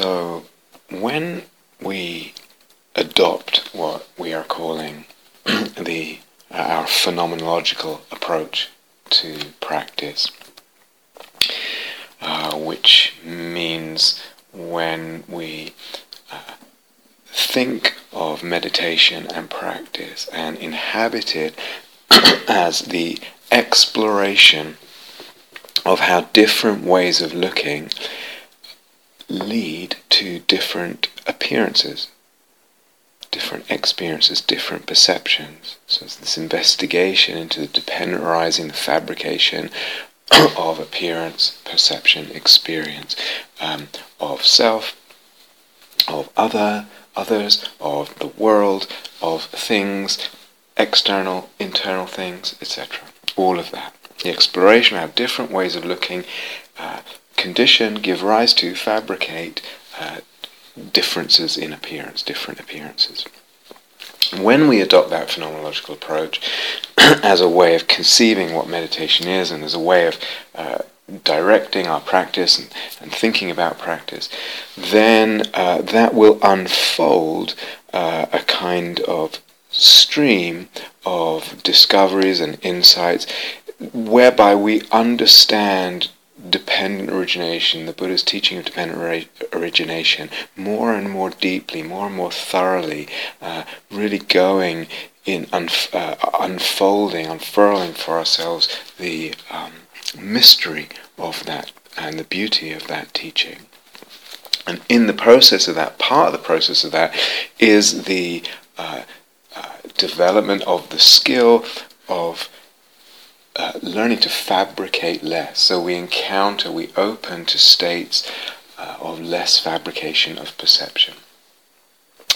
So, when we adopt what we are calling the uh, our phenomenological approach to practice, uh, which means when we uh, think of meditation and practice and inhabit it as the exploration of how different ways of looking lead to different appearances, different experiences, different perceptions. So it's this investigation into the dependent arising, the fabrication of appearance, perception, experience, um, of self, of other, others, of the world, of things, external, internal things, etc. All of that. The exploration of different ways of looking uh, condition, give rise to, fabricate uh, differences in appearance, different appearances. When we adopt that phenomenological approach as a way of conceiving what meditation is and as a way of uh, directing our practice and, and, thinking about practice, then uh, that will unfold uh, a kind of stream of discoveries and insights whereby we understand dependent origination, the Buddha's teaching of dependent origination, more and more deeply, more and more thoroughly, uh, really going in unf- uh, unfolding, unfurling for ourselves the um, mystery of that and the beauty of that teaching. And in the process of that, part of the process of that is the uh, uh development of the skill of uh, learning to fabricate less. So we encounter, we open to states uh, of less fabrication of perception,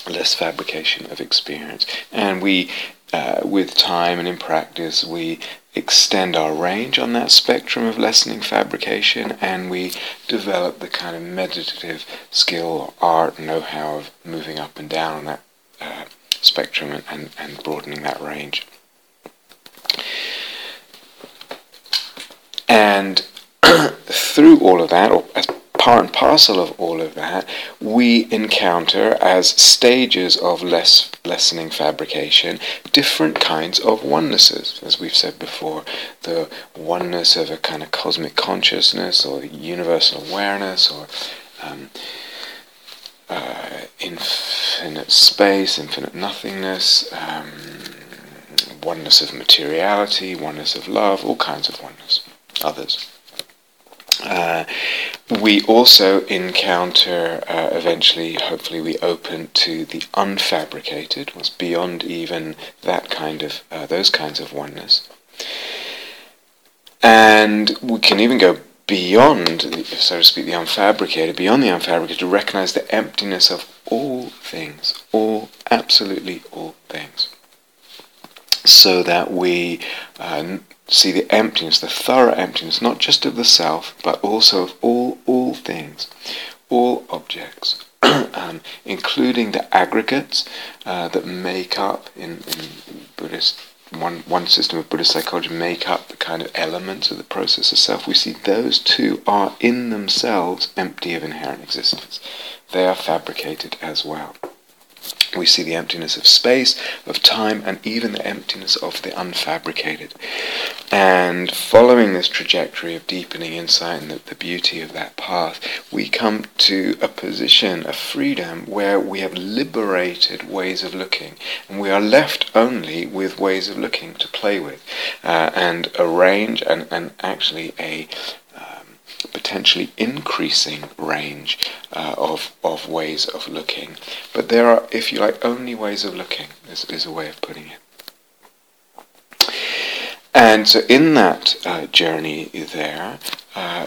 less fabrication of experience. And we, uh, with time and in practice, we extend our range on that spectrum of lessening fabrication and we develop the kind of meditative skill art know-how of moving up and down on that uh, spectrum and, and broadening that range. And through all of that, or as part and parcel of all of that, we encounter as stages of less lessening fabrication different kinds of onenesses. As we've said before, the oneness of a kind of cosmic consciousness or universal awareness or um, uh, infinite space, infinite nothingness, um, oneness of materiality, oneness of love, all kinds of oneness others. Uh, we also encounter, uh, eventually, hopefully, we open to the unfabricated, what's beyond even that kind of, uh, those kinds of oneness. And we can even go beyond, so to speak, the unfabricated, beyond the unfabricated, to recognize the emptiness of all things, all, absolutely all things. So that we uh, see the emptiness, the thorough emptiness, not just of the self, but also of all, all things, all objects, um, including the aggregates uh, that make up, in, in Buddhist, one, one system of Buddhist psychology, make up the kind of elements of the process of self. We see those two are in themselves empty of inherent existence. They are fabricated as well. We see the emptiness of space, of time, and even the emptiness of the unfabricated. And following this trajectory of deepening insight and the, the beauty of that path, we come to a position of freedom where we have liberated ways of looking, and we are left only with ways of looking to play with, uh, and arrange and, and actually a potentially increasing range uh, of, of ways of looking. But there are, if you like, only ways of looking, is, is a way of putting it. And so in that uh, journey there, uh,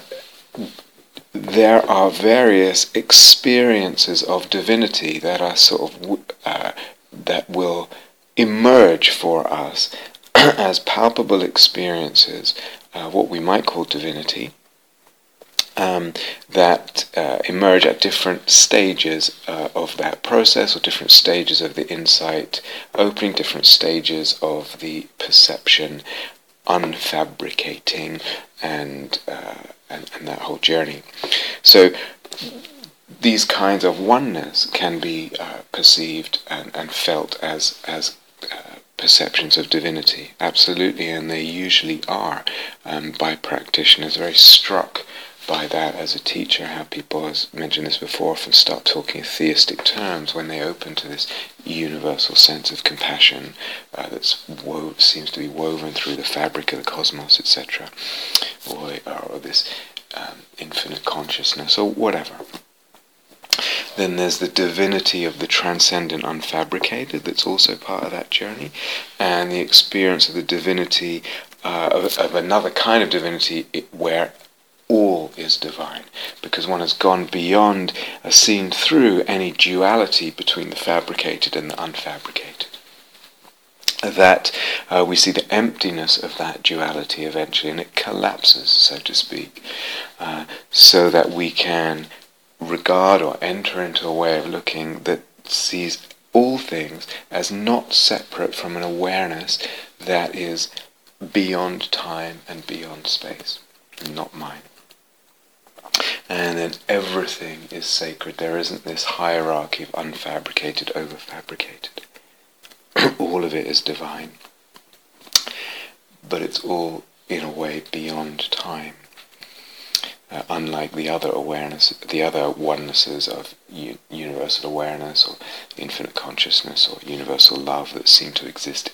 there are various experiences of divinity that are sort of uh, that will emerge for us as palpable experiences, uh, what we might call divinity, um, that uh, emerge at different stages uh, of that process or different stages of the insight opening, different stages of the perception unfabricating and, uh, and, and that whole journey. So these kinds of oneness can be uh, perceived and, and felt as as uh, perceptions of divinity, absolutely, and they usually are um, by practitioners very struck by that as a teacher, how people, as mentioned this before, often start talking in theistic terms when they open to this universal sense of compassion uh, that wo- seems to be woven through the fabric of the cosmos, etc., or, or this um, infinite consciousness, or whatever. Then there's the divinity of the transcendent unfabricated that's also part of that journey, and the experience of the divinity uh, of, of, another kind of divinity where all is divine, because one has gone beyond, has seen through any duality between the fabricated and the unfabricated. That uh, we see the emptiness of that duality eventually, and it collapses, so to speak, uh, so that we can regard or enter into a way of looking that sees all things as not separate from an awareness that is beyond time and beyond space, not mine. And then everything is sacred. There isn't this hierarchy of unfabricated over fabricated. all of it is divine. But it's all, in a way, beyond time uh, unlike the other awareness, the other onenesses of u- universal awareness or infinite consciousness or universal love that seem to exist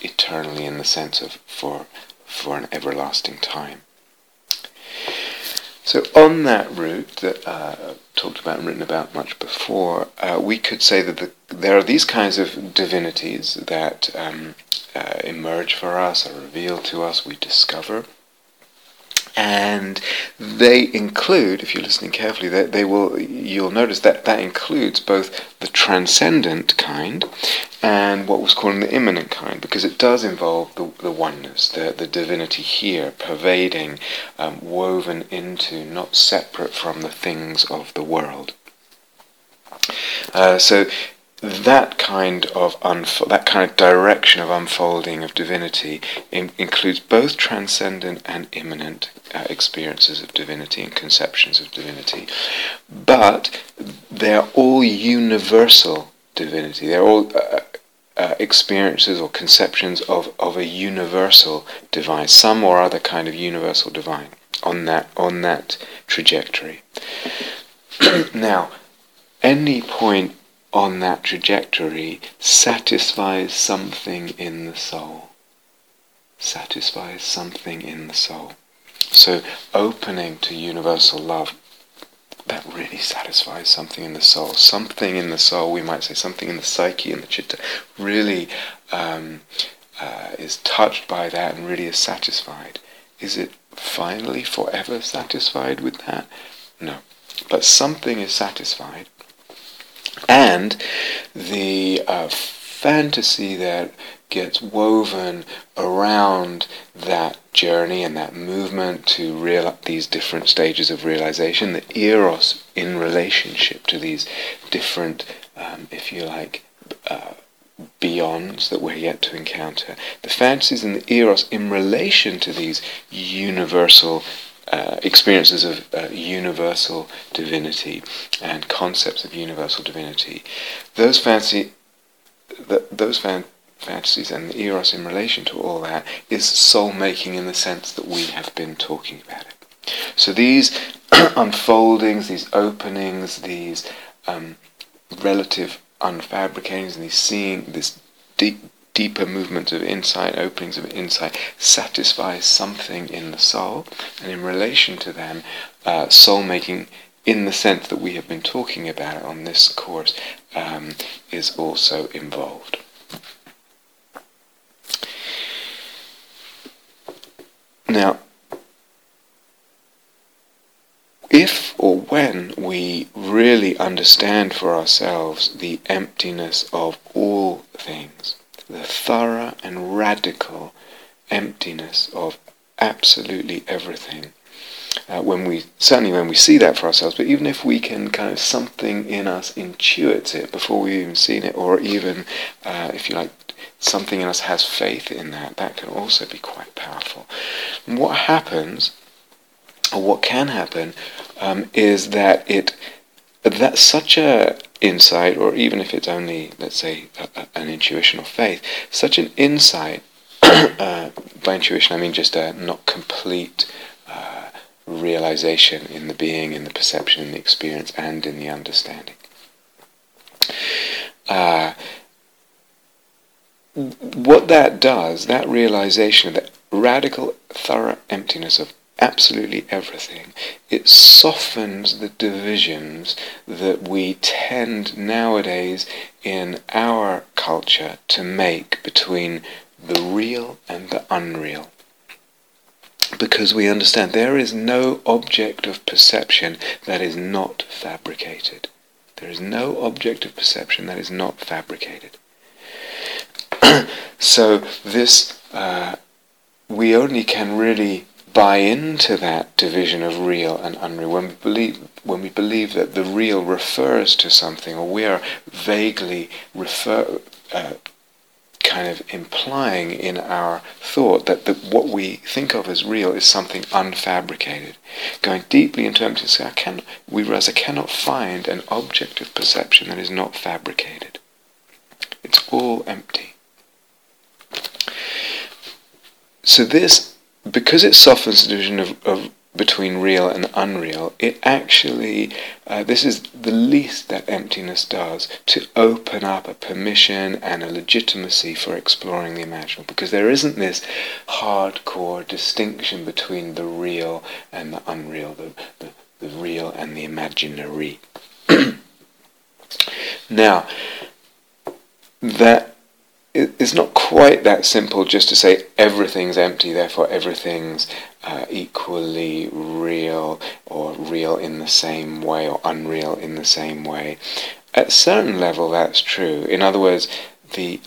eternally in the sense of for for an everlasting time. So on that route that uh, talked about and written about much before, uh, we could say that the, there are these kinds of divinities that um, uh, emerge for us, are revealed to us, we discover and they include, if you're listening carefully, they, they will you'll notice that that includes both the transcendent kind and what was called the immanent kind, because it does involve the, the oneness, the, the divinity here, pervading, um, woven into, not separate from the things of the world. Uh, so that kind of unfo- that kind of direction of unfolding of divinity in- includes both transcendent and immanent uh, experiences of divinity and conceptions of divinity, but they're all universal divinity. They're all uh, uh, experiences or conceptions of, of a universal divine, some or other kind of universal divine on that on that trajectory. now, any point on that trajectory satisfies something in the soul. Satisfies something in the soul. So opening to universal love, that really satisfies something in the soul. Something in the soul, we might say something in the psyche, in the chitta, really um, uh, is touched by that and really is satisfied. Is it finally forever satisfied with that? No. But something is satisfied and the uh, fantasy that gets woven around that journey and that movement to real these different stages of realization, the eros in relationship to these different, um, if you like, uh, beyonds that we're yet to encounter, the fantasies and the eros in relation to these universal uh, experiences of uh, universal divinity and concepts of universal divinity, those fancy, those fan, fantasies and the eros in relation to all that is soul making in the sense that we have been talking about it. So these unfoldings, these openings, these um, relative unfabricatings, and these seeing this deep deeper movements of insight, openings of insight, satisfies something in the soul, and in relation to them, uh, soul making in the sense that we have been talking about on this course um, is also involved. Now, if or when we really understand for ourselves the emptiness of all things, the thorough and radical emptiness of absolutely everything. Uh, when we certainly when we see that for ourselves, but even if we can kind of something in us intuits it before we've even seen it, or even uh, if you like something in us has faith in that, that can also be quite powerful. And what happens, or what can happen, um, is that it that such a insight, or even if it's only, let's say, a, a, an intuition or faith, such an insight, uh, by intuition I mean just a not complete uh, realization in the being, in the perception, in the experience, and in the understanding. Uh, what that does, that realization of that radical, thorough emptiness of absolutely everything, it softens the divisions that we tend nowadays in our culture to make between the real and the unreal. Because we understand there is no object of perception that is not fabricated. There is no object of perception that is not fabricated. so this, uh, we only can really buy into that division of real and unreal when we believe when we believe that the real refers to something or we are vaguely refer uh, kind of implying in our thought that the, what we think of as real is something unfabricated. Going deeply into emptiness, I can, we realize I cannot find an object of perception that is not fabricated. It's all empty. So this, because it softens the division of, of between real and unreal, it actually, uh, this is the least that emptiness does to open up a permission and a legitimacy for exploring the imaginal. Because there isn't this hardcore distinction between the real and the unreal, the, the, the real and the imaginary. now, that it's not quite that simple just to say everything's empty, therefore everything's uh, equally real or real in the same way or unreal in the same way. At a certain level, that's true. In other words, the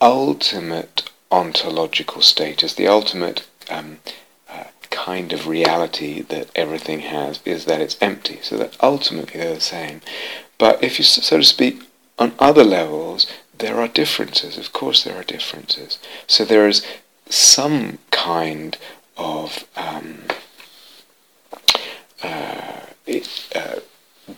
ultimate ontological status, the ultimate um, uh, kind of reality that everything has is that it's empty. So that ultimately they're the same. But if you, so to speak, on other levels, there are differences. Of course, there are differences. So there is some kind of um, uh, it, uh,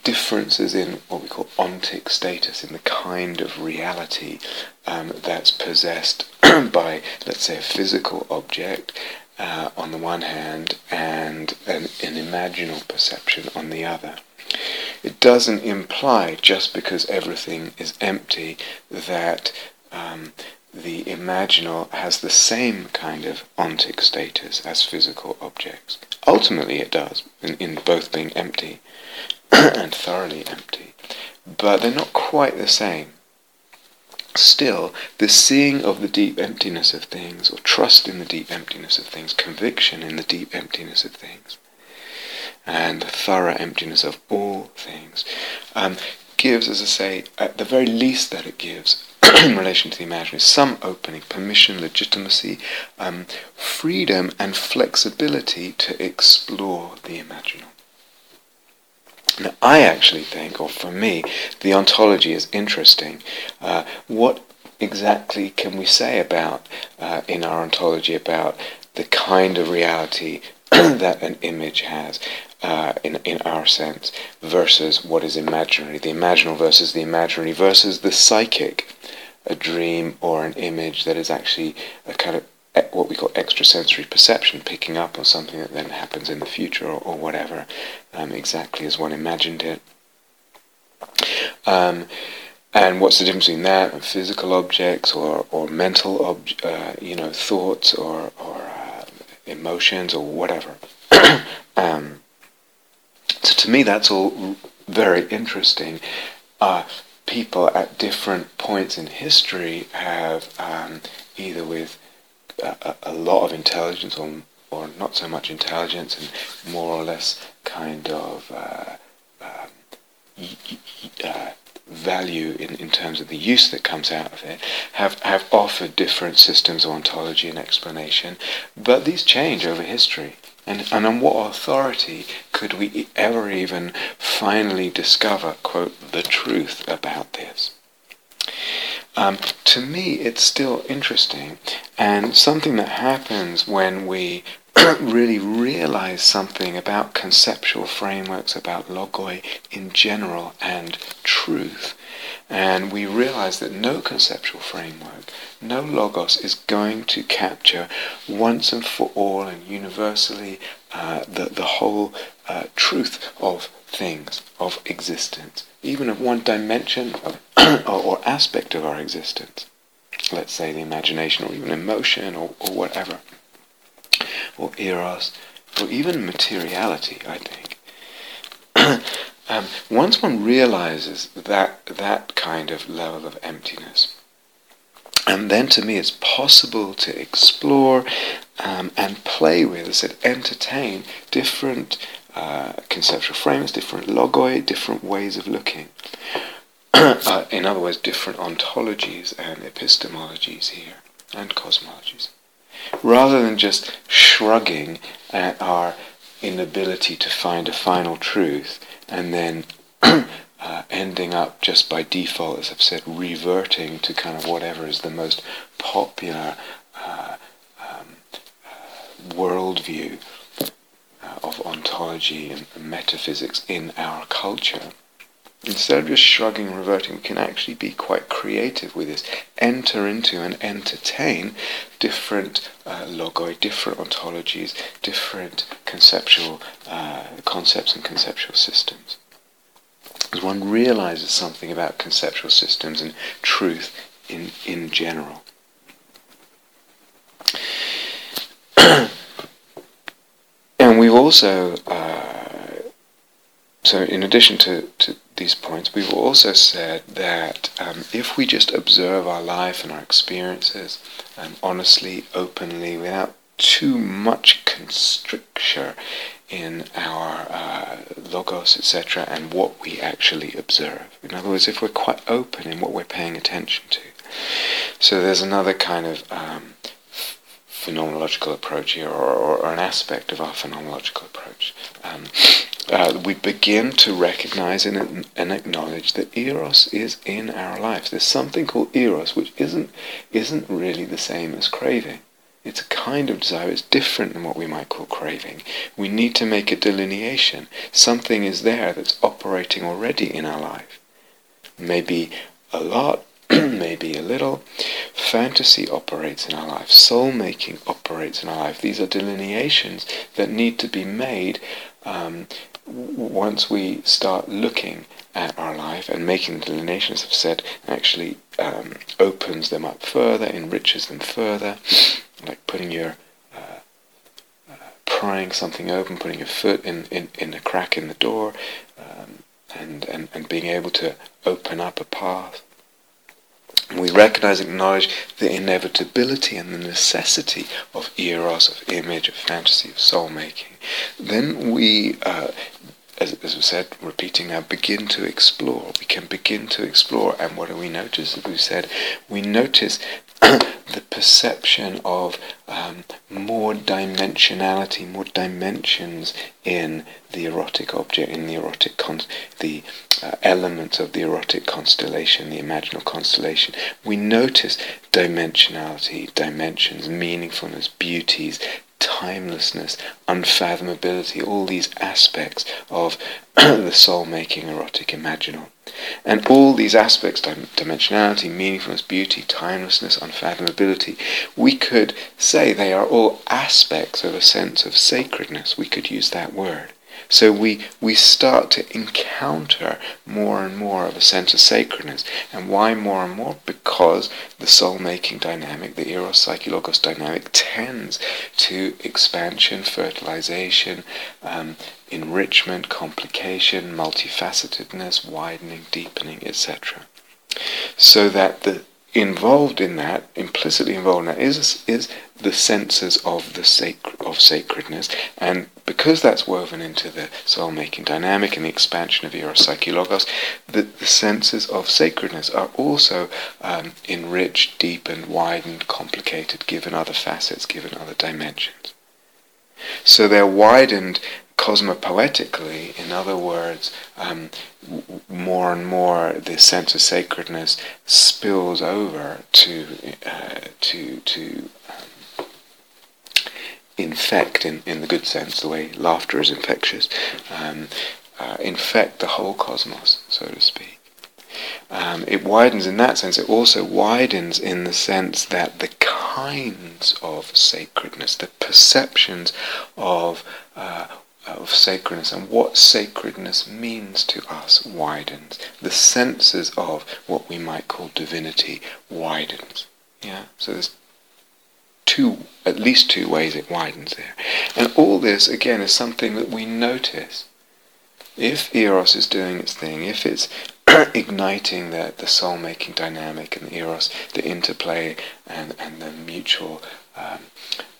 differences in what we call ontic status, in the kind of reality um, that's possessed by, let's say, a physical object uh, on the one hand and an, an imaginal perception on the other. It doesn't imply just because everything is empty that um, the imaginal has the same kind of ontic status as physical objects. Ultimately it does, in, in both being empty and thoroughly empty. But they're not quite the same. Still, the seeing of the deep emptiness of things, or trust in the deep emptiness of things, conviction in the deep emptiness of things, and the thorough emptiness of all things, um, gives, as I say, at the very least that it gives, in relation to the imaginary, some opening, permission, legitimacy, um, freedom, and flexibility to explore the imaginal. Now, I actually think, or for me, the ontology is interesting. Uh, what exactly can we say about, uh, in our ontology, about the kind of reality that an image has? Uh, in, in our sense, versus what is imaginary, the imaginal versus the imaginary, versus the psychic, a dream or an image that is actually a kind of what we call extrasensory perception, picking up on something that then happens in the future or, or whatever, um, exactly as one imagined it. Um, and what's the difference between that and physical objects or, or mental ob- uh, you know thoughts or, or uh, emotions or whatever? um, so to me, that's all very interesting. Uh, people at different points in history have um, either with a, a, lot of intelligence or, or not so much intelligence and more or less kind of uh, um, y- y- uh, value in, in terms of the use that comes out of it, have, have offered different systems of ontology and explanation, but these change over history. And, and on what authority could we ever even finally discover, quote, the truth about this? Um, to me, it's still interesting, and something that happens when we really realize something about conceptual frameworks, about logoi in general, and truth. And we realize that no conceptual framework, no logos is going to capture once and for all and universally uh, the, the whole uh, truth of things, of existence, even of one dimension of, or, or aspect of our existence. Let's say the imagination or even emotion or, or whatever or eros, or even materiality, I think. um, once one realizes that that kind of level of emptiness, and then to me it's possible to explore um, and play with, as entertain different uh, conceptual frames, different logoi, different ways of looking. uh, in other words, different ontologies and epistemologies here, and cosmologies rather than just shrugging at our inability to find a final truth and then uh, ending up just by default, as I've said, reverting to kind of whatever is the most popular uh, um, uh, worldview uh, of ontology and metaphysics in our culture instead of just shrugging and reverting, we can actually be quite creative with this. Enter into and entertain different uh, logoi, different ontologies, different conceptual uh, concepts and conceptual systems. As one realizes something about conceptual systems and truth in, in general. and we've also uh, so in addition to, to these points, we've also said that um, if we just observe our life and our experiences um, honestly, openly, without too much constricture in our uh, logos, etc., and what we actually observe. In other words, if we're quite open in what we're paying attention to. So there's another kind of um, phenomenological approach here, or, or, or, an aspect of our phenomenological approach. Um, uh, we begin to recognize and, and, acknowledge that eros is in our lives. There's something called eros, which isn't isn't really the same as craving. It's a kind of desire. It's different than what we might call craving. We need to make a delineation. Something is there that's operating already in our life. Maybe a lot, maybe a little. Fantasy operates in our life. Soul making operates in our life. These are delineations that need to be made um, once we start looking at our life and making the delineations, I've said, actually um, opens them up further, enriches them further, like putting your uh, uh, prying something open, putting your foot in, in, in a crack in the door, um, and, and, and being able to open up a path. We recognize and acknowledge the inevitability and the necessity of eros, of image, of fantasy, of soul making, then we, uh, as, as we said, repeating now, begin to explore. We can begin to explore, and what do we notice? As we said, we notice the perception of um, more dimensionality, more dimensions in the erotic object, in the erotic con- the uh, elements of the erotic constellation, the imaginal constellation. We notice dimensionality, dimensions, meaningfulness, beauties, timelessness, unfathomability, all these aspects of the soul-making erotic imaginal. And all these aspects, dimensionality, meaningfulness, beauty, timelessness, unfathomability, we could say they are all aspects of a sense of sacredness. We could use that word. So we, we start to encounter more and more of a sense of sacredness. And why more and more? Because the soul-making dynamic, the eros psyche logos dynamic, tends to expansion, fertilization, um, enrichment, complication, multifacetedness, widening, deepening, etc. So that the involved in that, implicitly involved in that, is is the senses of the sacred of sacredness, and because that's woven into the soul-making dynamic and the expansion of eros psyche logos, the, the senses of sacredness are also um, enriched, deepened, widened, complicated, given other facets, given other dimensions. So they're widened cosmopoetically, in other words, um, more and more the sense of sacredness spills over to uh, to to um, infect, in, in the good sense, the way laughter is infectious, um, uh, infect the whole cosmos, so to speak. Um, it widens in that sense. It also widens in the sense that the kinds of sacredness, the perceptions of uh, of sacredness and what sacredness means to us widens. The senses of what we might call divinity widens. Yeah. So there's two, at least two ways it widens there, and all this again is something that we notice. If eros is doing its thing, if it's igniting the, the soul making dynamic and the eros, the interplay and, and the mutual um,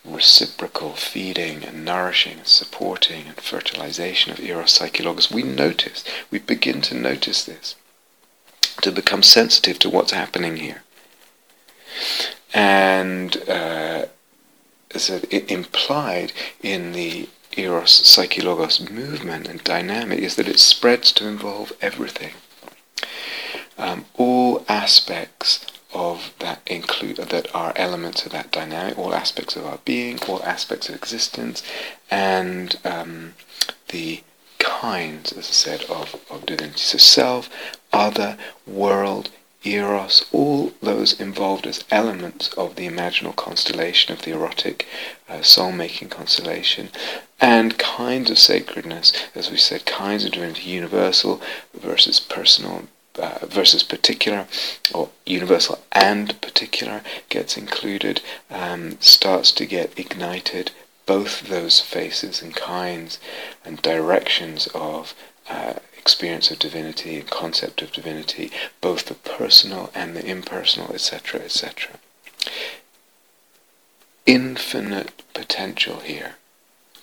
reciprocal feeding and nourishing and supporting and fertilization of eros psyche logos, we notice, we begin to notice this, to become sensitive to what's happening here. And uh, so it implied in the eros psyche logos movement and dynamic is that it spreads to involve everything um, all aspects of that include that are elements of that dynamic, all aspects of our being, all aspects of existence, and um, the kinds, as I said, of, of divinity. So self, other, world, eros, all those involved as elements of the imaginal constellation of the erotic uh, soul-making constellation, and kinds of sacredness, as we said, kinds of divinity, universal versus personal, uh, versus particular, or universal and particular gets included, um, starts to get ignited. Both those faces and kinds and directions of uh, experience of divinity and concept of divinity, both the personal and the impersonal, etc., etc. Infinite potential here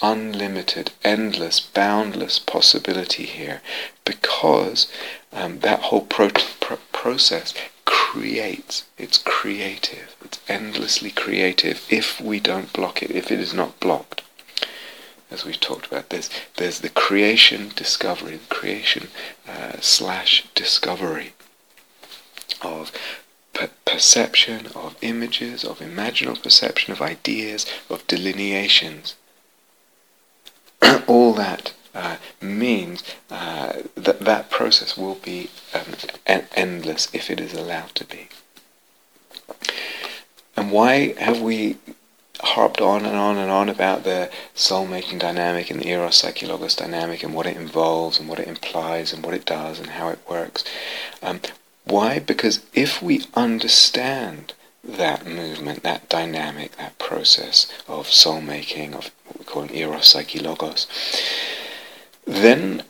unlimited, endless, boundless possibility here because um, that whole pro- pro- process creates. It's creative. It's endlessly creative if we don't block it, if it is not blocked. As we've talked about this, there's the creation discovery, the creation uh, slash discovery of perception, of images, of imaginal perception, of ideas, of delineations. All that uh, means uh, that that process will be um, en- endless if it is allowed to be. And why have we harped on and on and on about the soul-making dynamic and the eros psyche logos dynamic and what it involves and what it implies and what it does and how it works? Um, why? Because if we understand that movement, that dynamic, that process of soul making, of what we call an eros psyche logos, then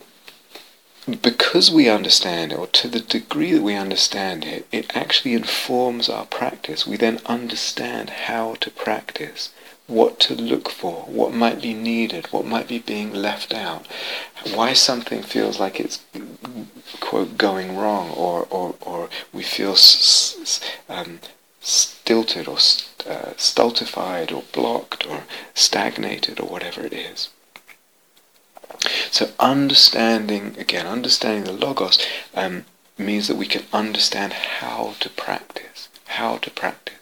because we understand it, or to the degree that we understand it, it actually informs our practice. We then understand how to practice, what to look for, what might be needed, what might be being left out, why something feels like it's, quote, going wrong, or, or, or we feel um, stilted, or uh, stultified, or blocked, or stagnated, or whatever it is. So understanding, again, understanding the Logos um, means that we can understand how to practice. How to practice.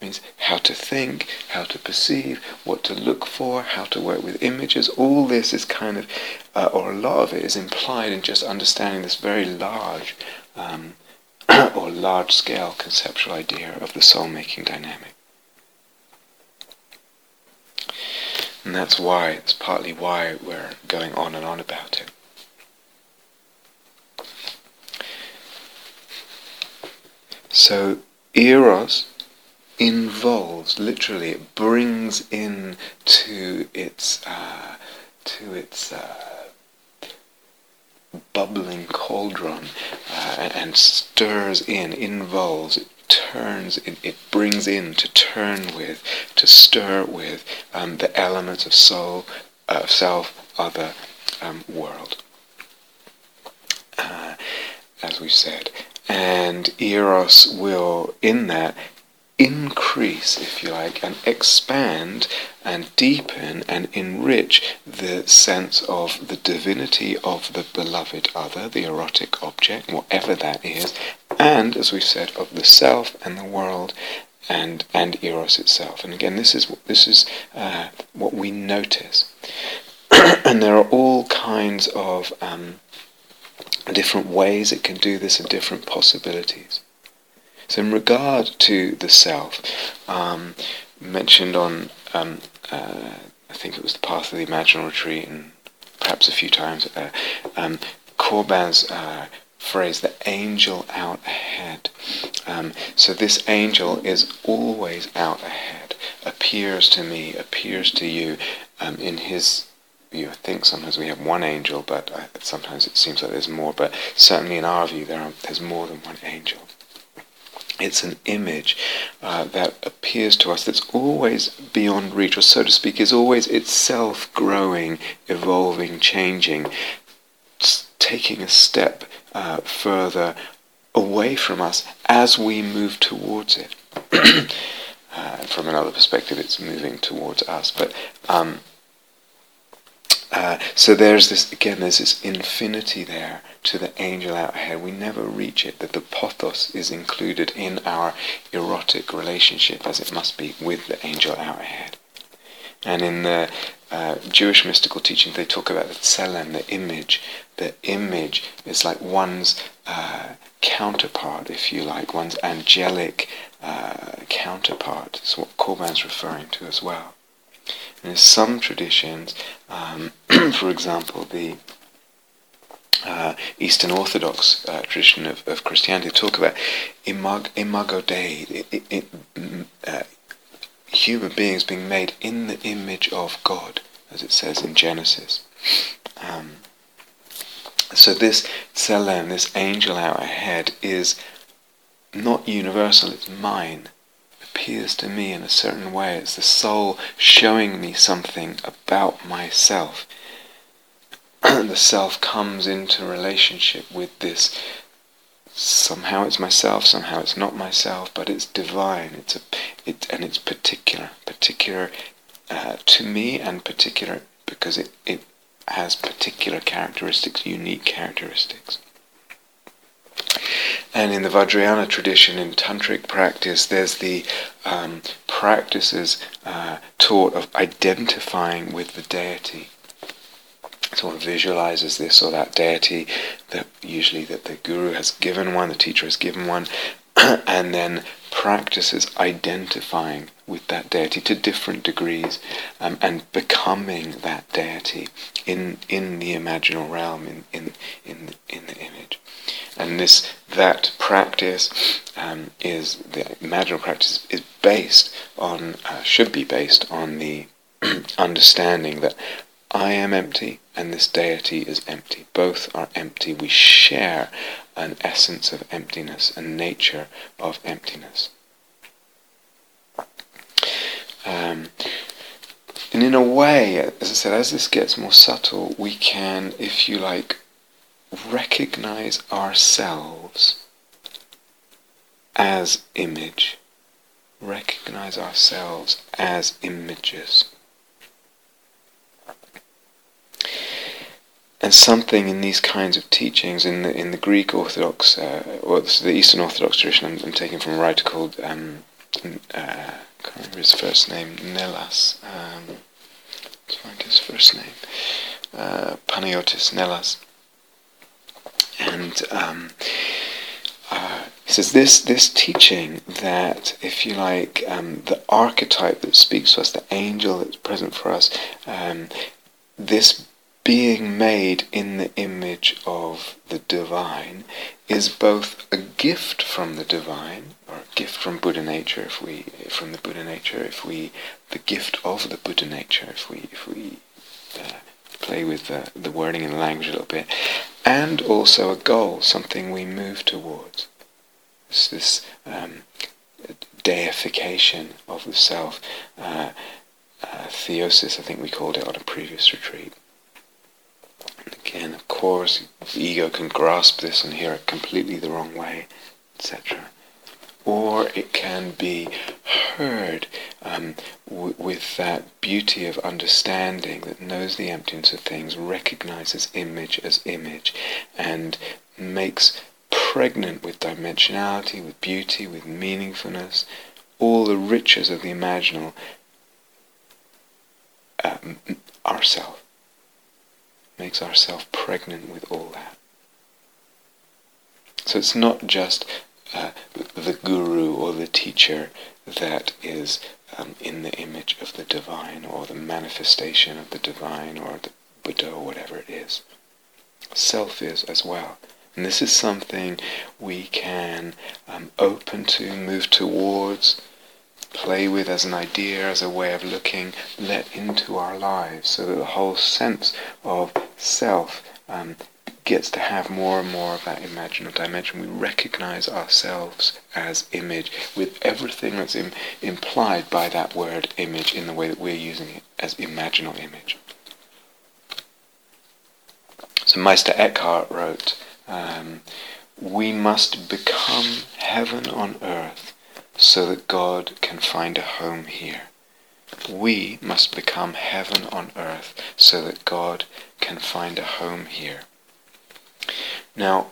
Means how to think, how to perceive, what to look for, how to work with images. All this is kind of, uh, or a lot of it is implied in just understanding this very large um, or large-scale conceptual idea of the soul-making dynamic. And that's why, it's partly why we're going on and on about it. So, eros involves, literally, it brings in to its, uh, to its uh, bubbling cauldron uh, and stirs in, involves, it turns, it, it brings in to turn with, to stir with um, the elements of soul, uh, self, other, um, world. Uh, as we said. And Eros will, in that, increase, if you like, and expand and deepen and enrich the sense of the divinity of the beloved other, the erotic object, whatever that is, and, as we said, of the self and the world and and eros itself. And again, this is this is uh, what we notice, and there are all kinds of um, different ways it can do this and different possibilities. So, in regard to the self, um, mentioned on um, uh, I think it was the Path of the Imaginal Retreat, and perhaps a few times, uh, um, Corbin's uh, phrase, the angel out ahead. Um, so this angel is always out ahead, appears to me, appears to you um, in his view. I think sometimes we have one angel, but uh, sometimes it seems like there's more. But certainly in our view, there are, there's more than one angel. It's an image uh, that appears to us that's always beyond reach, or so to speak, is always itself growing, evolving, changing, taking a step uh, further away from us as we move towards it. uh, from another perspective, it's moving towards us. But um, uh, so there's this again. There's this infinity there to the angel out ahead. We never reach it. That the pothos is included in our erotic relationship, as it must be, with the angel out ahead. And in the uh, Jewish mystical teachings, they talk about the tselem, the image. The image is like one's uh, counterpart, if you like, one's angelic uh, counterpart. It's what Corbin's referring to as well. In some traditions, um, for example, the uh, Eastern Orthodox uh, tradition of, of, Christianity talk about imag, imago Dei, it, it, it, uh, human beings being made in the image of God, as it says in Genesis. Um, so this tselem, this angel out ahead, is not universal, it's mine. Appears to me in a certain way. It's the soul showing me something about myself. the self comes into relationship with this somehow it's myself, somehow it's not myself, but it's divine. It's a, it, and it's particular, particular uh, to me, and particular because it, it has particular characteristics, unique characteristics. And in the Vajrayana tradition, in tantric practice, there's the um, practices uh, taught of identifying with the deity. Sort of visualizes this or that deity that usually that the guru has given one, the teacher has given one, and then practices identifying with that deity to different degrees um, and becoming that deity in in the imaginal realm in in in in the image and this that practice um, is the imaginal practice is based on uh, should be based on the understanding that I am empty and this deity is empty. Both are empty. We share an essence of emptiness, a nature of emptiness. Um, and in a way, as I said, as this gets more subtle, we can, if you like, recognize ourselves as image, recognize ourselves as images. and something in these kinds of teachings in the in the Greek Orthodox uh, or the Eastern Orthodox tradition. I'm, I'm taking from a writer called um, uh, can't remember his first name. Nellas. Um, let's find his first name. Uh, Panayotis Nellas. And um, uh, he says this this teaching that, if you like, um, the archetype that speaks to us, the angel that's present for us, um, this being made in the image of the divine is both a gift from the divine or a gift from Buddha nature if we from the Buddha nature if we the gift of the Buddha nature if we if we uh, play with the, the wording and language a little bit and also a goal something we move towards it's this um, deification of the self uh, uh, theosis I think we called it on a previous retreat Again, of course, the ego can grasp this and hear it completely the wrong way, etc. Or it can be heard um, w- with that beauty of understanding that knows the emptiness of things, recognizes image as image, and makes pregnant with dimensionality, with beauty, with meaningfulness, all the riches of the imaginal um, ourself. Makes ourself pregnant with all that. So it's not just uh, the guru or the teacher that is um, in the image of the divine or the manifestation of the divine or the Buddha or whatever it is. Self is as well. And this is something we can um, open to, move towards, play with as an idea, as a way of looking, let into our lives, so that the whole sense of self um, gets to have more and more of that imaginal dimension. We recognize ourselves as image with everything that's Im- implied by that word image in the way that we're using it as imaginal image. So Meister Eckhart wrote, um, we must become heaven on earth so that God can find a home here. We must become heaven on earth so that God can find a home here. Now,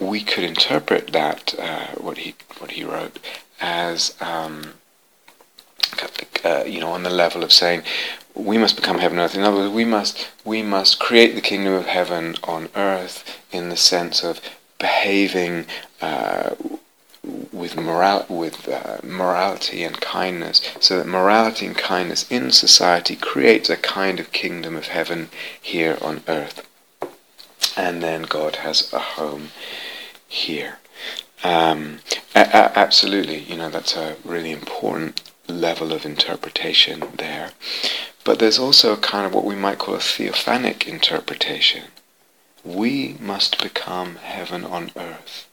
we could interpret that uh, what he what he wrote as um, uh, you know on the level of saying we must become heaven on earth. In other words, we must we must create the kingdom of heaven on earth in the sense of behaving uh, with moral with uh, morality and kindness, so that morality and kindness in society creates a kind of kingdom of heaven here on earth, and then God has a home here. Um, a- a- absolutely, you know that's a really important level of interpretation there. But there's also a kind of what we might call a theophanic interpretation. We must become heaven on earth.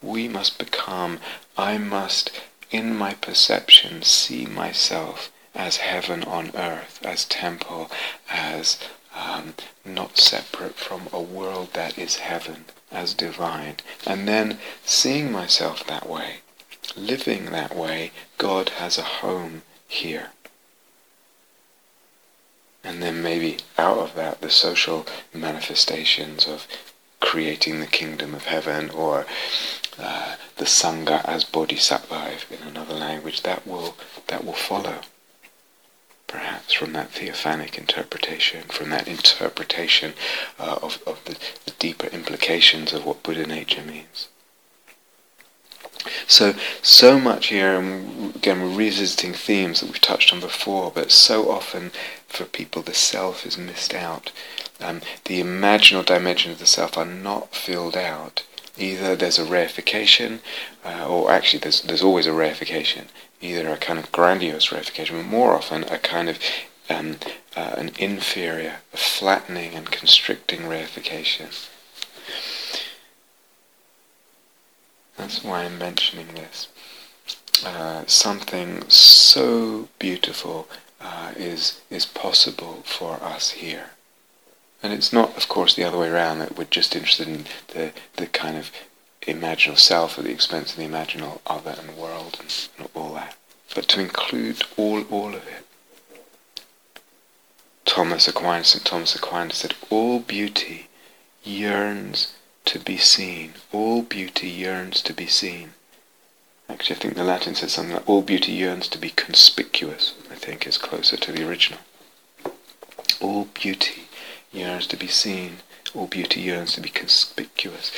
We must become, I must, in my perception, see myself as heaven on earth, as temple, as um, not separate from a world that is heaven, as divine. And then seeing myself that way, living that way, God has a home here. And then maybe out of that, the social manifestations of creating the kingdom of heaven or uh, the sangha as bodhisattva in another language that will that will follow perhaps from that theophanic interpretation from that interpretation uh, of, of the, the deeper implications of what Buddha nature means so, so much here, and again, we're revisiting themes that we've touched on before, but so often for people the self is missed out. Um, the imaginal dimensions of the self are not filled out. Either there's a reification, uh, or actually there's, there's always a reification. Either a kind of grandiose reification, but more often a kind of um, uh, an inferior, a flattening and constricting reification. That's why I'm mentioning this. Uh, something so beautiful uh, is is possible for us here, and it's not, of course, the other way around that we're just interested in the the kind of imaginal self at the expense of the imaginal other and world and, and all that, but to include all all of it. Thomas Aquinas, St. Thomas Aquinas said, all beauty yearns to be seen. All beauty yearns to be seen. Actually, I think the Latin says something like all beauty yearns to be conspicuous, I think is closer to the original. All beauty yearns to be seen. All beauty yearns to be conspicuous.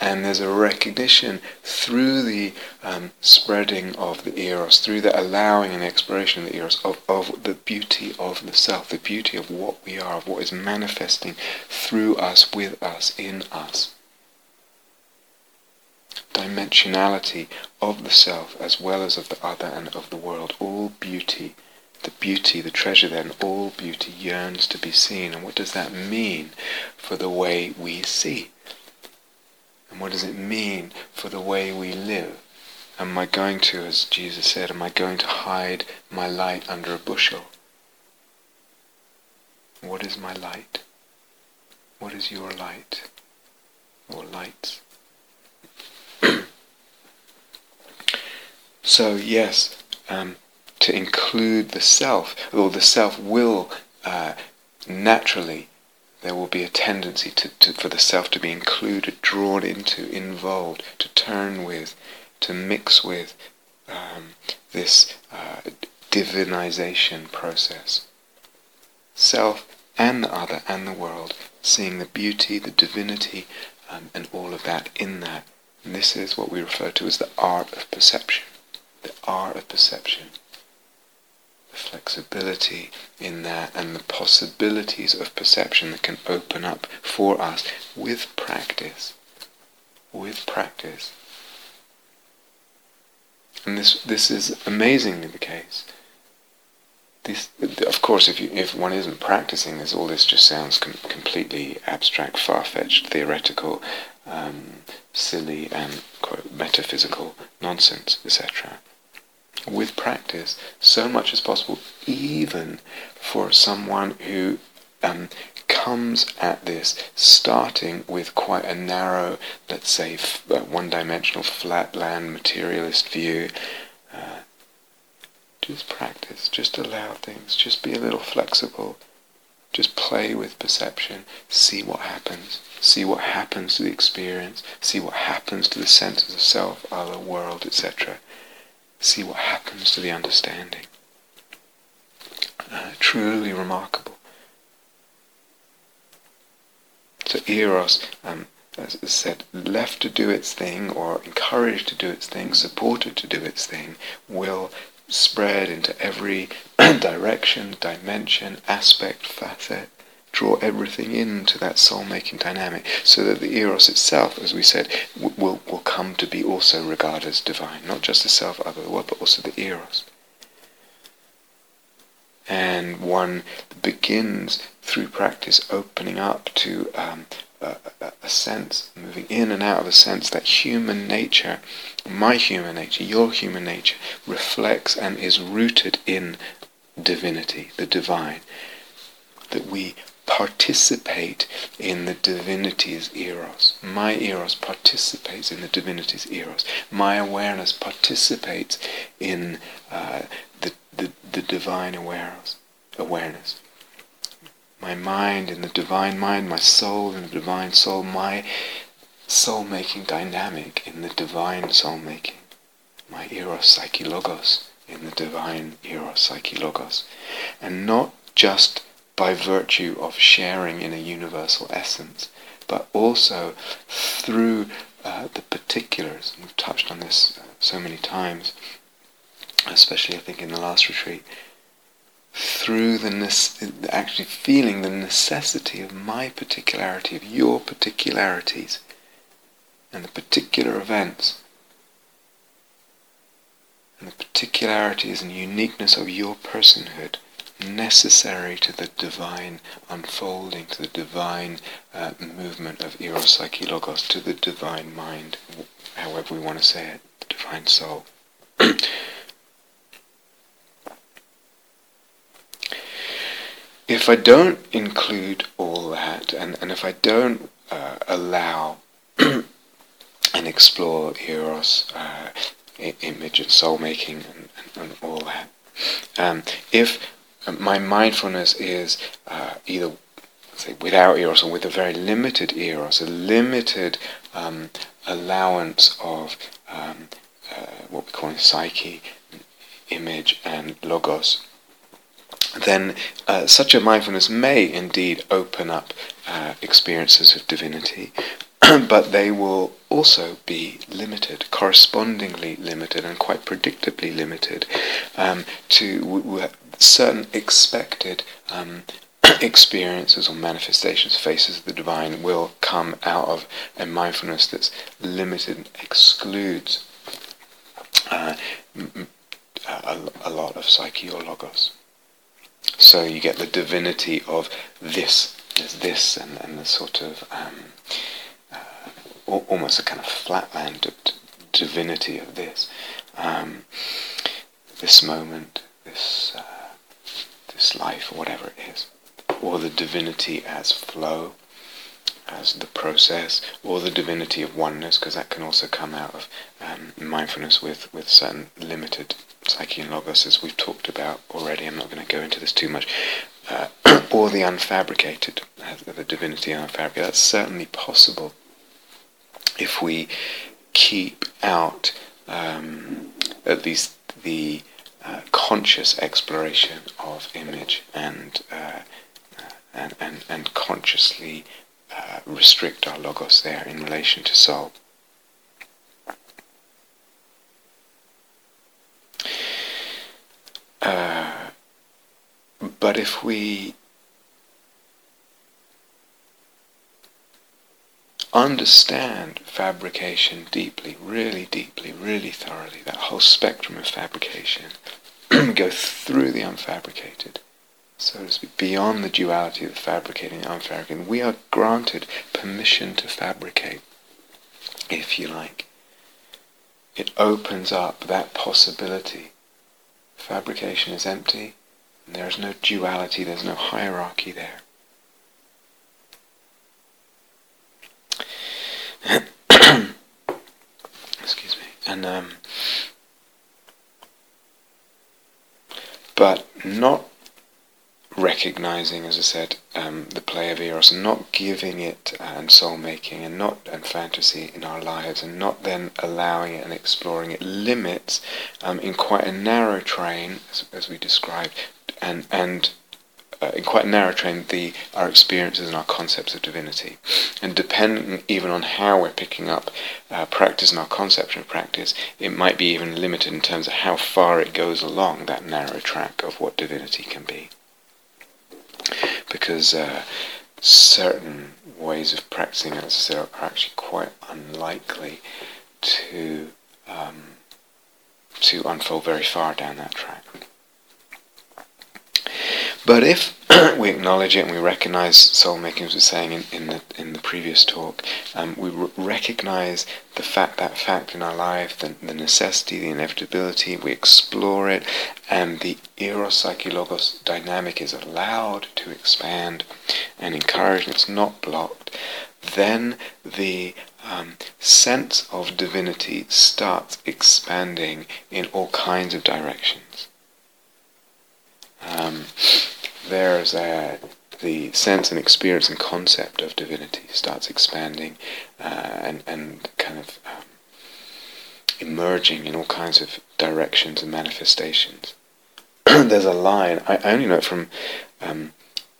And there's a recognition through the um, spreading of the eros, through the allowing and exploration of the eros, of, of the beauty of the self, the beauty of what we are, of what is manifesting through us, with us, in us dimensionality of the self as well as of the other and of the world. All beauty, the beauty, the treasure then, all beauty yearns to be seen. And what does that mean for the way we see? And what does it mean for the way we live? Am I going to, as Jesus said, am I going to hide my light under a bushel? What is my light? What is your light? Or lights? So yes, um, to include the self, or the self will uh, naturally, there will be a tendency to, to, for the self to be included, drawn into, involved, to turn with, to mix with um, this uh, divinization process. Self and the other and the world, seeing the beauty, the divinity, um, and all of that in that. And this is what we refer to as the art of perception. The art of perception. Flexibility in that and the possibilities of perception that can open up for us with practice. With practice. And this, this is amazingly the case. This, of course, if, you, if one isn't practicing this, all this just sounds com- completely abstract, far-fetched, theoretical, um, silly, and quote, metaphysical nonsense, etc. With practice, so much as possible, even for someone who um, comes at this starting with quite a narrow, let's say, f- uh, one-dimensional, flatland, materialist view. Uh, just practice, just allow things, just be a little flexible, just play with perception, see what happens, see what happens to the experience, see what happens to the senses of self, other, world, etc. See what happens to the understanding. Uh, truly remarkable. So Eros, um, as I said, left to do its thing or encouraged to do its thing, supported to do its thing, will spread into every direction, dimension, aspect, facet, draw everything into that soul-making dynamic, so that the eros itself, as we said, will, will come to be also regarded as divine, not just the self, other the world, but also the eros. And one begins through practice opening up to um, a, a, sense, moving in and out of a sense that human nature, my human nature, your human nature, reflects and is rooted in divinity, the divine. That we participate in the divinity's eros. My eros participates in the divinity's eros. My awareness participates in uh, the, the, the divine awareness. awareness my mind in the divine mind, my soul in the divine soul, my soul making dynamic in the divine soul making, my eros psyche logos in the divine eros psyche logos, and not just by virtue of sharing in a universal essence, but also through uh, the particulars. And we've touched on this uh, so many times, especially I think in the last retreat through the actually feeling the necessity of my particularity, of your particularities, and the particular events, and the particularities and uniqueness of your personhood necessary to the divine unfolding, to the divine uh, movement of Eros Psyche Logos, to the divine mind, however we want to say it, the divine soul. if I don't include all that, and, and if I don't uh, allow and explore Eros, uh, image and soul making, and, and, and all that, um, if my mindfulness is uh, either say without Eros or with a very limited Eros, a limited um, allowance of um, uh, what we call psyche, image, and logos, then uh, such a mindfulness may indeed open up uh, experiences of divinity, but they will also be limited, correspondingly limited, and quite predictably limited um, to w- w- certain expected um, experiences or manifestations, faces of the divine, will come out of a mindfulness that's limited and excludes uh, a, lot of psyche or logos. So you get the divinity of this, there's this, and, and the sort of um, almost a kind of flatland divinity of this, um, this moment, this uh, this life, whatever it is, or the divinity as flow, as the process, or the divinity of oneness, because that can also come out of um, mindfulness with with certain limited psyche and logos, as we've talked about already. I'm not going to go into this too much. Uh, or the unfabricated, uh, the divinity unfabricated. That's certainly possible if we keep out um, at least the uh, conscious exploration of image and, uh, and, and, and consciously uh, restrict our logos there in relation to soul. Uh, but if we understand fabrication deeply, really deeply, really thoroughly, that whole spectrum of fabrication, go through the unfabricated, so to speak, beyond the duality of fabricating and unfabricating, we are granted permission to fabricate, if you like. It opens up that possibility. Fabrication is empty, and there is no duality, there's no hierarchy there. Excuse me. And um, but not recognizing, as I said, um, the play of eros, and not giving it uh, and soul making, and not and fantasy in our lives, and not then allowing it and exploring it limits um, in quite a narrow train, as, as we described, and and uh, in quite a narrow train the our experiences and our concepts of divinity. And depending even on how we're picking up uh, practice and our conception of practice, it might be even limited in terms of how far it goes along that narrow track of what divinity can be. Because uh, certain ways of practicing, as I said, are actually quite unlikely to um, to unfold very far down that track. But if we acknowledge it and we recognize soul making, as we were saying in, in the in the previous talk, um, we recognize the fact that fact in our life, the, the necessity, the inevitability. We explore it, and the eros psyche logos dynamic is allowed to expand and encouraged. It's not blocked. Then the um, sense of divinity starts expanding in all kinds of directions. Um, there's a, the sense and experience and concept of divinity starts expanding uh, and, and kind of um, emerging in all kinds of directions and manifestations. There's a line, I, I, only know it from um,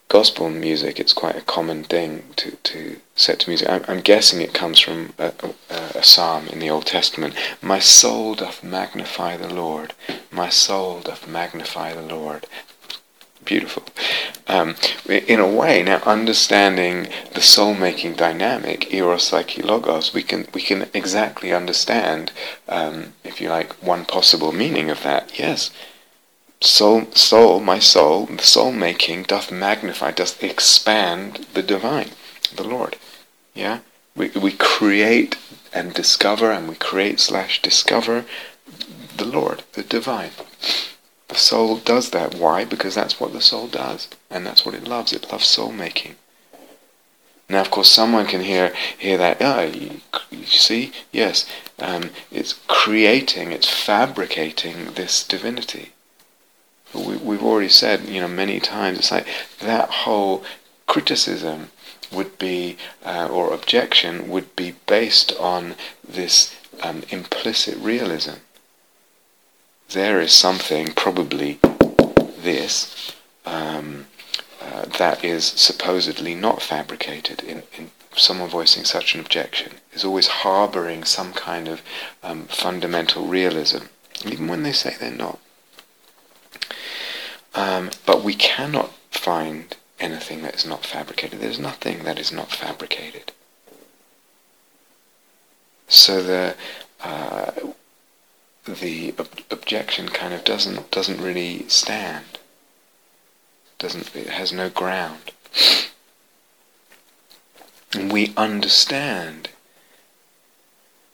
gospel music, it's quite a common thing to, to set to music. I'm, I'm guessing it comes from a, a, a psalm in the Old Testament. My soul doth magnify the Lord, my soul doth magnify the Lord beautiful. Um, in a way, now understanding the soul-making dynamic, eros, psyche, logos, we can we can exactly understand, um, if you like, one possible meaning of that. Yes, soul, soul, my soul, the soul-making doth magnify, doth expand the divine, the Lord. Yeah, we we create and discover, and we create slash discover the Lord, the divine. The soul does that. Why? Because that's what the soul does. And that's what it loves. It loves soul making. Now, of course, someone can hear hear that. Oh, you, you see, yes, um, it's creating, it's fabricating this divinity. We, we've already said, you know, many times. It's like that whole criticism would be, uh, or objection would be based on this um, implicit realism there is something, probably this, um, uh, that is supposedly not fabricated in, in, someone voicing such an objection is always harboring some kind of um, fundamental realism, even when they say they're not. Um, but we cannot find anything that is not fabricated. There's nothing that is not fabricated. So the uh, the ob- objection kind of doesn't doesn't really stand. Doesn't it has no ground. And we understand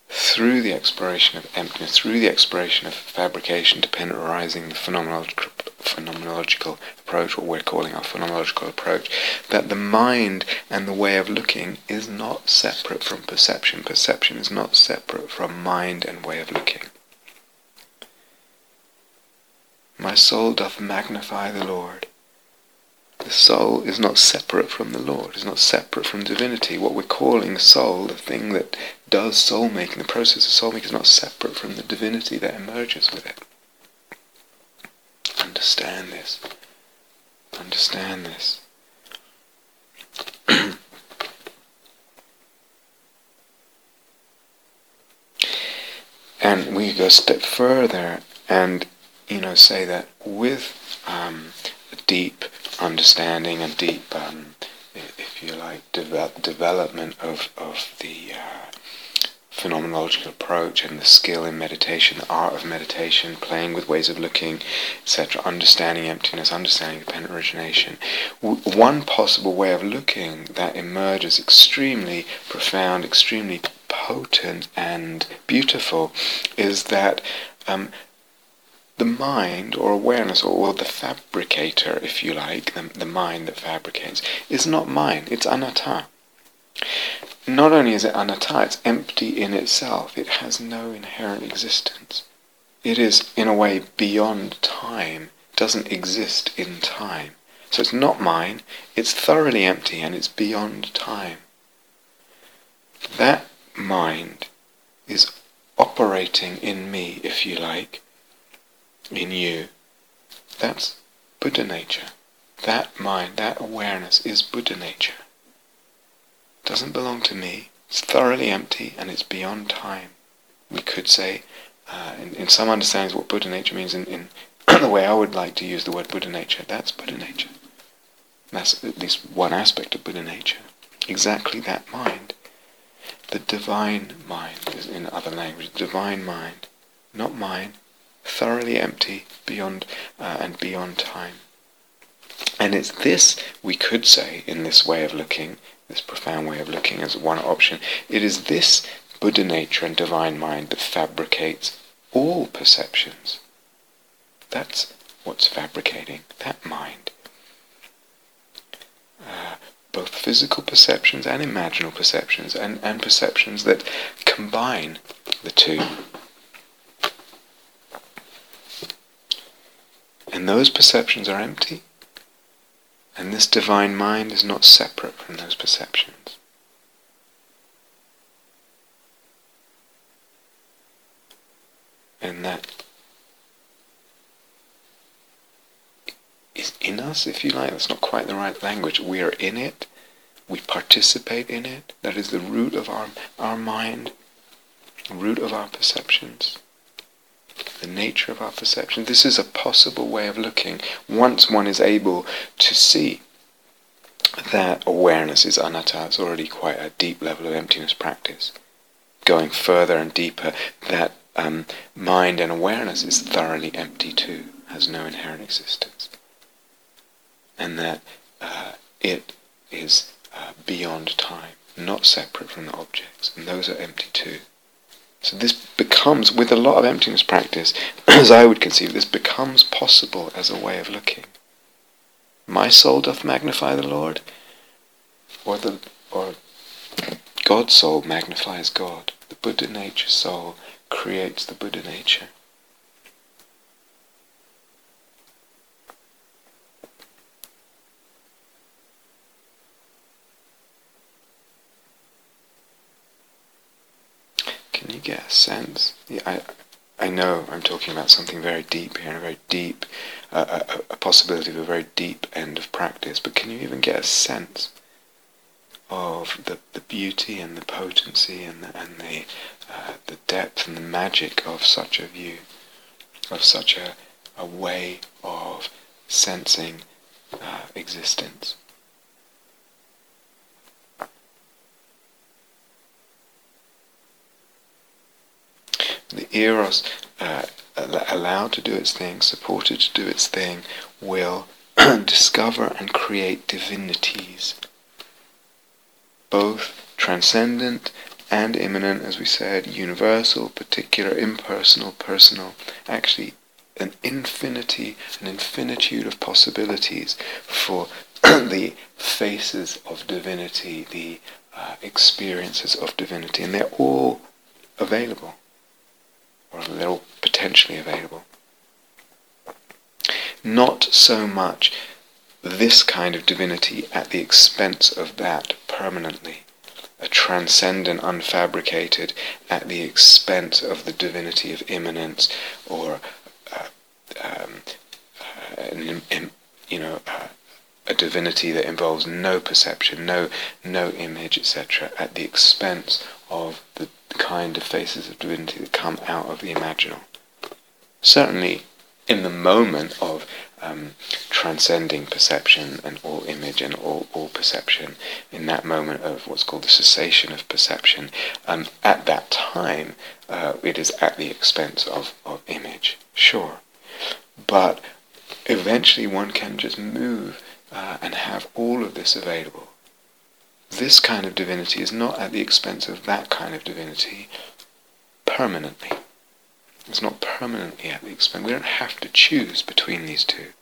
through the exploration of emptiness, through the exploration of fabrication, dependentizing the phenomenological, phenomenological approach, what we're calling our phenomenological approach, that the mind and the way of looking is not separate from perception. Perception is not separate from mind and way of looking. My soul doth magnify the Lord. The soul is not separate from the Lord, is not separate from divinity. What we're calling soul, the thing that does soul making, the process of soul making is not separate from the divinity that emerges with it. Understand this. Understand this. and we go a step further and, you know, say that with um, a deep understanding and deep, um, if you like, de- development of, of the uh, phenomenological approach and the skill in meditation, the art of meditation, playing with ways of looking, etc., understanding emptiness, understanding dependent origination. W- one possible way of looking that emerges extremely profound, extremely potent and beautiful is that um, the mind or awareness or, or, the fabricator, if you like, the, the mind that fabricates, is not mine, it's anatta. Not only is it anatta, it's empty in itself. It has no inherent existence. It is, in a way, beyond time. It doesn't exist in time. So it's not mine, it's thoroughly empty, and it's beyond time. That mind is operating in me, if you like, in you. That's Buddha nature. That mind, that awareness is Buddha nature It doesn't belong to me. It's thoroughly empty and it's beyond time. We could say, uh, in, in, some understandings, what Buddha nature means in, in the way I would like to use the word Buddha nature, that's Buddha nature. That's at least one aspect of Buddha nature. Exactly that mind. The divine mind is in other language. Divine mind, not mine, thoroughly empty, beyond uh, and beyond time. And it's this, we could say, in this way of looking, this profound way of looking as one option. It is this Buddha nature and divine mind that fabricates all perceptions. That's what's fabricating, that mind. Uh, both physical perceptions and imaginal perceptions, and, and perceptions that combine the two. And those perceptions are empty and this divine mind is not separate from those perceptions. And that is in us, if you like. That's not quite the right language. We are in it. We participate in it. That is the root of our, our mind, root of our perceptions the nature of our perception. This is a possible way of looking once one is able to see that awareness is anatta. It's already quite a deep level of emptiness practice. Going further and deeper, that um, mind and awareness is thoroughly empty too, has no inherent existence. And that uh, it is uh, beyond time, not separate from the objects, and those are empty too. So this becomes, with a lot of emptiness practice, as I would conceive, this becomes possible as a way of looking. My soul doth magnify the Lord, or the or God's soul magnifies God. The Buddha nature soul creates the Buddha nature. Can you get a sense? Yeah, I, I know I'm talking about something very deep here, a very deep, uh, a, a, possibility of a very deep end of practice, but can you even get a sense of the, the beauty and the potency and the, and the, uh, the depth and the magic of such a view, of such a, a way of sensing uh, existence? The eros uh, allowed to do its thing, supported to do its thing, will discover and create divinities, both transcendent and immanent, as we said, universal, particular, impersonal, personal, actually an infinity, an infinitude of possibilities for the faces of divinity, the uh, experiences of divinity, and they're all available or they're all potentially available. Not so much this kind of divinity at the expense of that permanently, a transcendent, unfabricated, at the expense of the divinity of immanence, or uh, um, uh, you know, uh, a divinity that involves no perception, no no image, etc., at the expense of the kind of faces of divinity that come out of the imaginal. Certainly, in the moment of um, transcending perception and all image and all, all perception, in that moment of what's called the cessation of perception, um, at that time, uh, it is at the expense of, of image, sure. But eventually one can just move uh, and have all of this available. This kind of divinity is not at the expense of that kind of divinity permanently. It's not permanently at the expense. We don't have to choose between these two.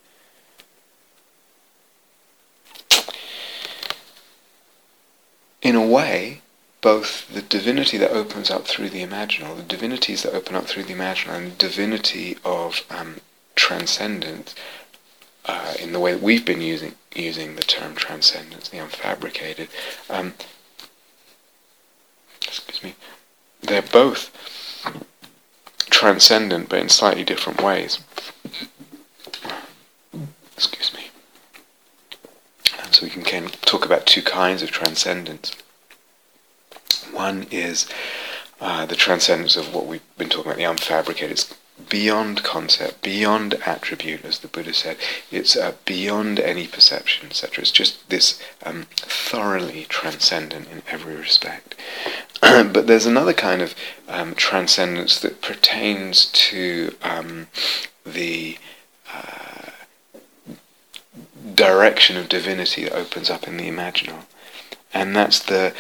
In a way, both the divinity that opens up through the imaginal, the divinities that open up through the imaginal, and the divinity of um, transcendence uh, in the way that we've been using using the term transcendence, the unfabricated. Um, excuse me. They're both transcendent, but in slightly different ways. Excuse me. And so we can, can talk about two kinds of transcendence. One is uh, the transcendence of what we've been talking about, the unfabricated. Beyond concept, beyond attribute, as the Buddha said. It's uh, beyond any perception, etc. It's just this um, thoroughly transcendent in every respect. but there's another kind of um, transcendence that pertains to um, the uh, direction of divinity that opens up in the imaginal. And that's the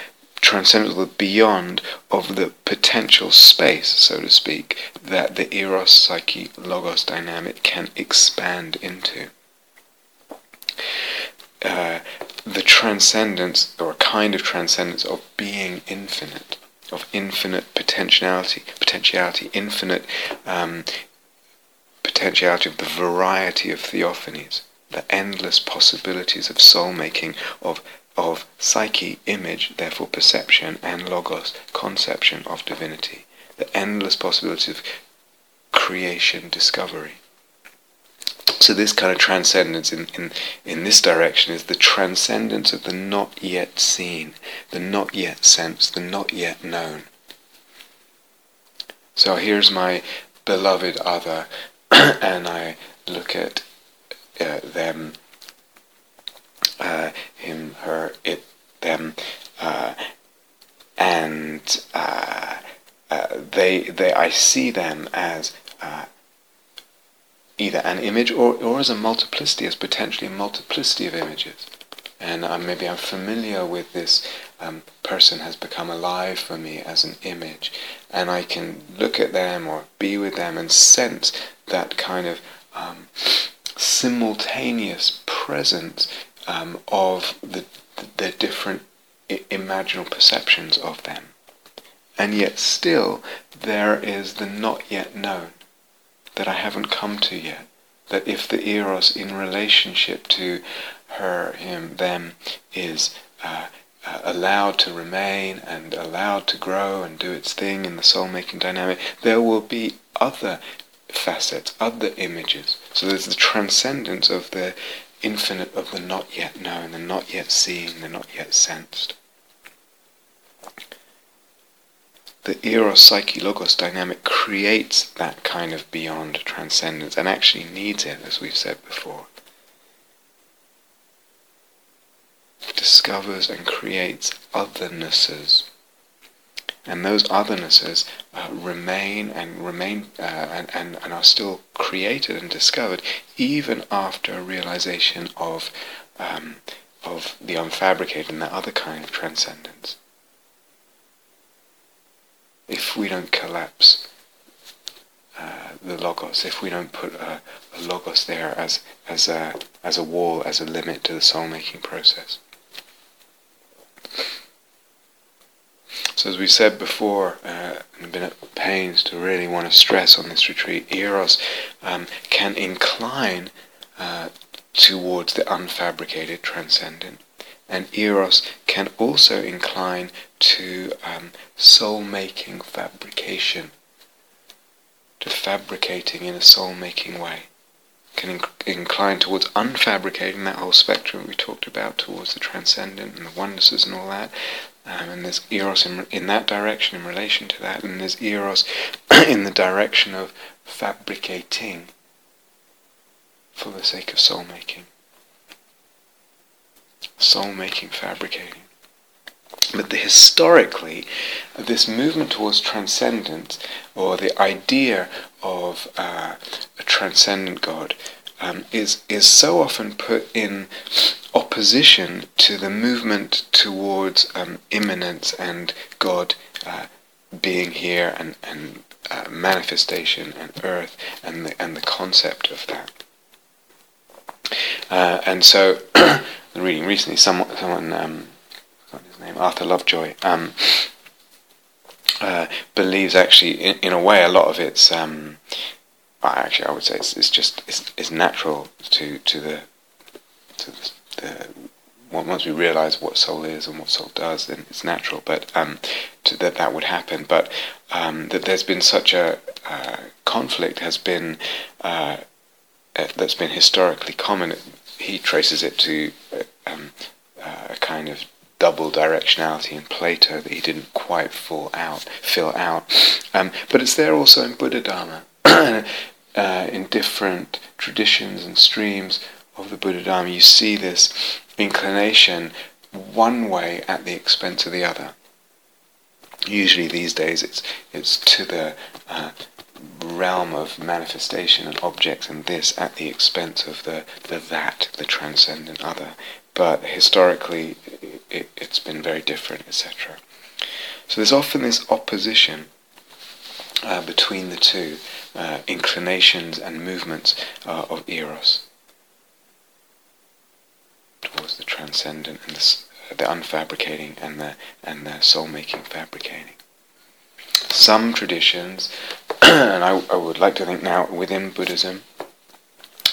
transcendence, the beyond of the potential space, so to speak, that the eros, psyche, logos dynamic can expand into. Uh, the transcendence, or a kind of transcendence of being infinite, of infinite potentiality, potentiality, infinite um, potentiality of the variety of theophanies, the endless possibilities of soul making, of of psyche, image, therefore perception, and logos, conception of divinity. The endless possibility of creation, discovery. So this kind of transcendence in, in, in this direction is the transcendence of the not yet seen, the not yet sensed, the not yet known. So here's my beloved other, and I look at uh, them uh, him, her, it, them, uh, and uh, uh, they, they, I see them as uh, either an image or, or as a multiplicity, as potentially a multiplicity of images. And maybe I'm familiar with this um, person has become alive for me as an image, and I can look at them or be with them and sense that kind of um, simultaneous presence um, of the, the different imaginal perceptions of them. And yet still there is the not yet known that I haven't come to yet. That if the eros in relationship to her, him, them is uh, uh, allowed to remain and allowed to grow and do its thing in the soul making dynamic, there will be other facets, other images. So there's the transcendence of the infinite of the not yet known, the not yet seen, the not yet sensed. The eros psyche logos dynamic creates that kind of beyond transcendence and actually needs it, as we've said before. Discovers and creates othernesses and those othernesses uh, remain and remain uh, and, and, and are still created and discovered even after a realization of um, of the unfabricated and that other kind of transcendence. If we don't collapse uh, the logos, if we don't put a, a logos there as as a as a wall, as a limit to the soul making process. So as we said before, uh, and been at pains to really want to stress on this retreat, Eros um, can incline uh, towards the unfabricated transcendent, and Eros can also incline to um, soul-making fabrication, to fabricating in a soul-making way. Can inc- incline towards unfabricating that whole spectrum we talked about, towards the transcendent and the oneness and all that. Um, and there's eros in, in that direction in relation to that, and there's eros in the direction of fabricating for the sake of soul making. Soul making, fabricating. But the, historically, this movement towards transcendence, or the idea of uh, a transcendent God, um, is is so often put in opposition to the movement towards um, immanence and God uh, being here and and uh, manifestation and earth and the and the concept of that. Uh, and so, reading recently, someone someone um, his name Arthur Lovejoy. Um, uh, believes actually in, in, a way a lot of it's um, actually I would say it's, it's just it's, it's, natural to to the to the, the, once we realize what soul is and what soul does then it's natural but um, that that would happen. But um, that there's been such a uh, conflict has been uh, uh that's been historically common. He traces it to uh, um, uh, a kind of double directionality in Plato that he didn't quite fill out fill out. Um, but it's there also in Buddha Dharma uh, in different traditions and streams of the Buddha Dharma, you see this inclination one way at the expense of the other. Usually these days it's it's to the uh, realm of manifestation and objects and this at the expense of the, the that, the transcendent other. But historically it, it's been very different, etc. So there's often this opposition uh, between the two uh, inclinations and movements uh, of eros towards the transcendent and the, the unfabricating and the and the soul-making fabricating. Some traditions, and I, I, would like to think now within Buddhism,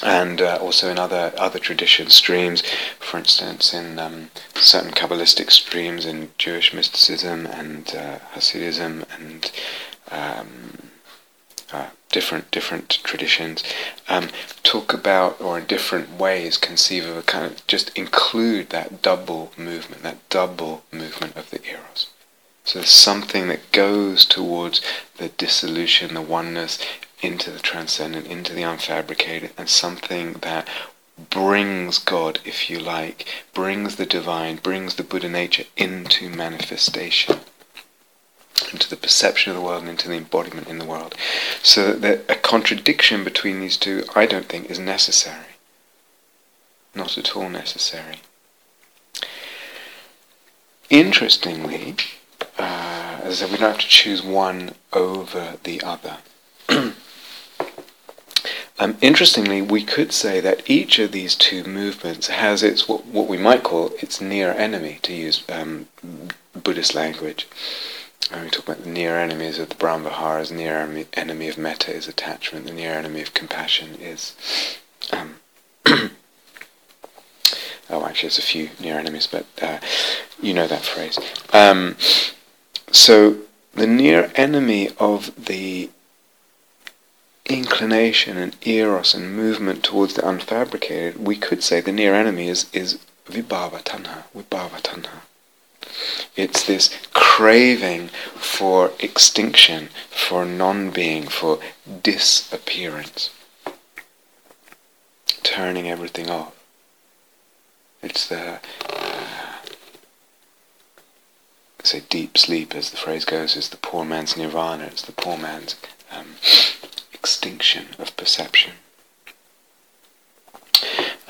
and uh, also in other other tradition streams, for instance, in um, certain Kabbalistic streams in Jewish mysticism and uh, Hasidism and um, uh, different different traditions um, talk about or in different ways conceive of a kind of just include that double movement, that double movement of the eros. So there's something that goes towards the dissolution, the oneness, into the transcendent, into the unfabricated, and something that brings God, if you like, brings the divine, brings the Buddha nature into manifestation into the perception of the world and into the embodiment in the world. So that a contradiction between these two, I don't think, is necessary. Not at all necessary. Interestingly, uh, as I said, we don't have to choose one over the other. um, interestingly, we could say that each of these two movements has its what, what we might call its near enemy, to use um, Buddhist language. When we talk about the near enemies of the Brahmaviharas, near enemy, enemy of metta is attachment, the near enemy of compassion is. Um, oh, actually, there's a few near enemies, but uh, you know that phrase. Um, so, the near enemy of the inclination and eros and movement towards the unfabricated, we could say the near enemy is, is vibhava tanha, vibhava tanha. It's this craving for extinction, for non-being, for disappearance. Turning everything off. It's the, uh, say, deep sleep, as the phrase goes, is the poor man's nirvana. It's the poor man's um, extinction of perception.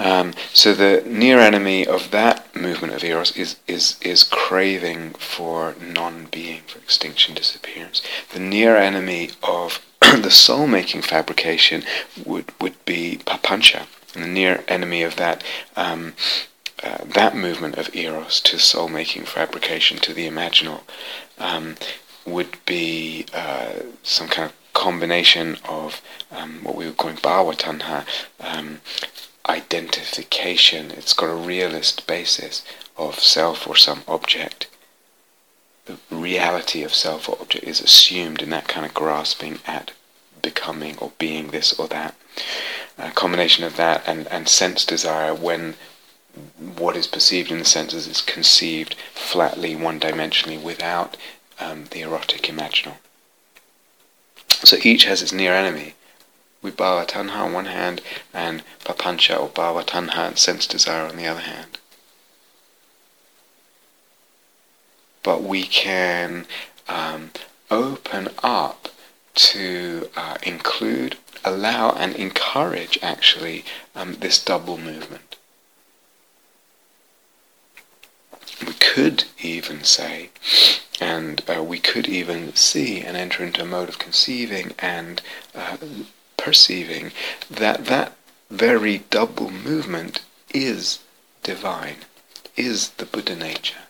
Um, so the near enemy of that movement of eros is is is craving for non-being, for extinction, disappearance. The near enemy of the soul-making fabrication would would be papancha, and the near enemy of that. Um, uh, that movement of eros to soul-making fabrication to the imaginal um, would be uh, some kind of combination of um, what we were calling bhava tanha, um, identification. It's got a realist basis of self or some object, the reality of self or object is assumed in that kind of grasping at becoming or being this or that. A combination of that and, and sense desire when what is perceived in the senses is conceived flatly, one dimensionally, without um, the erotic imaginal. So each has its near enemy. With bhava tanha on one hand and papancha or bhava tanha and sense desire on the other hand. But we can um, open up to uh, include, allow, and encourage actually um, this double movement. We could even say, and uh, we could even see and enter into a mode of conceiving and uh, perceiving that that very double movement is divine, is the Buddha nature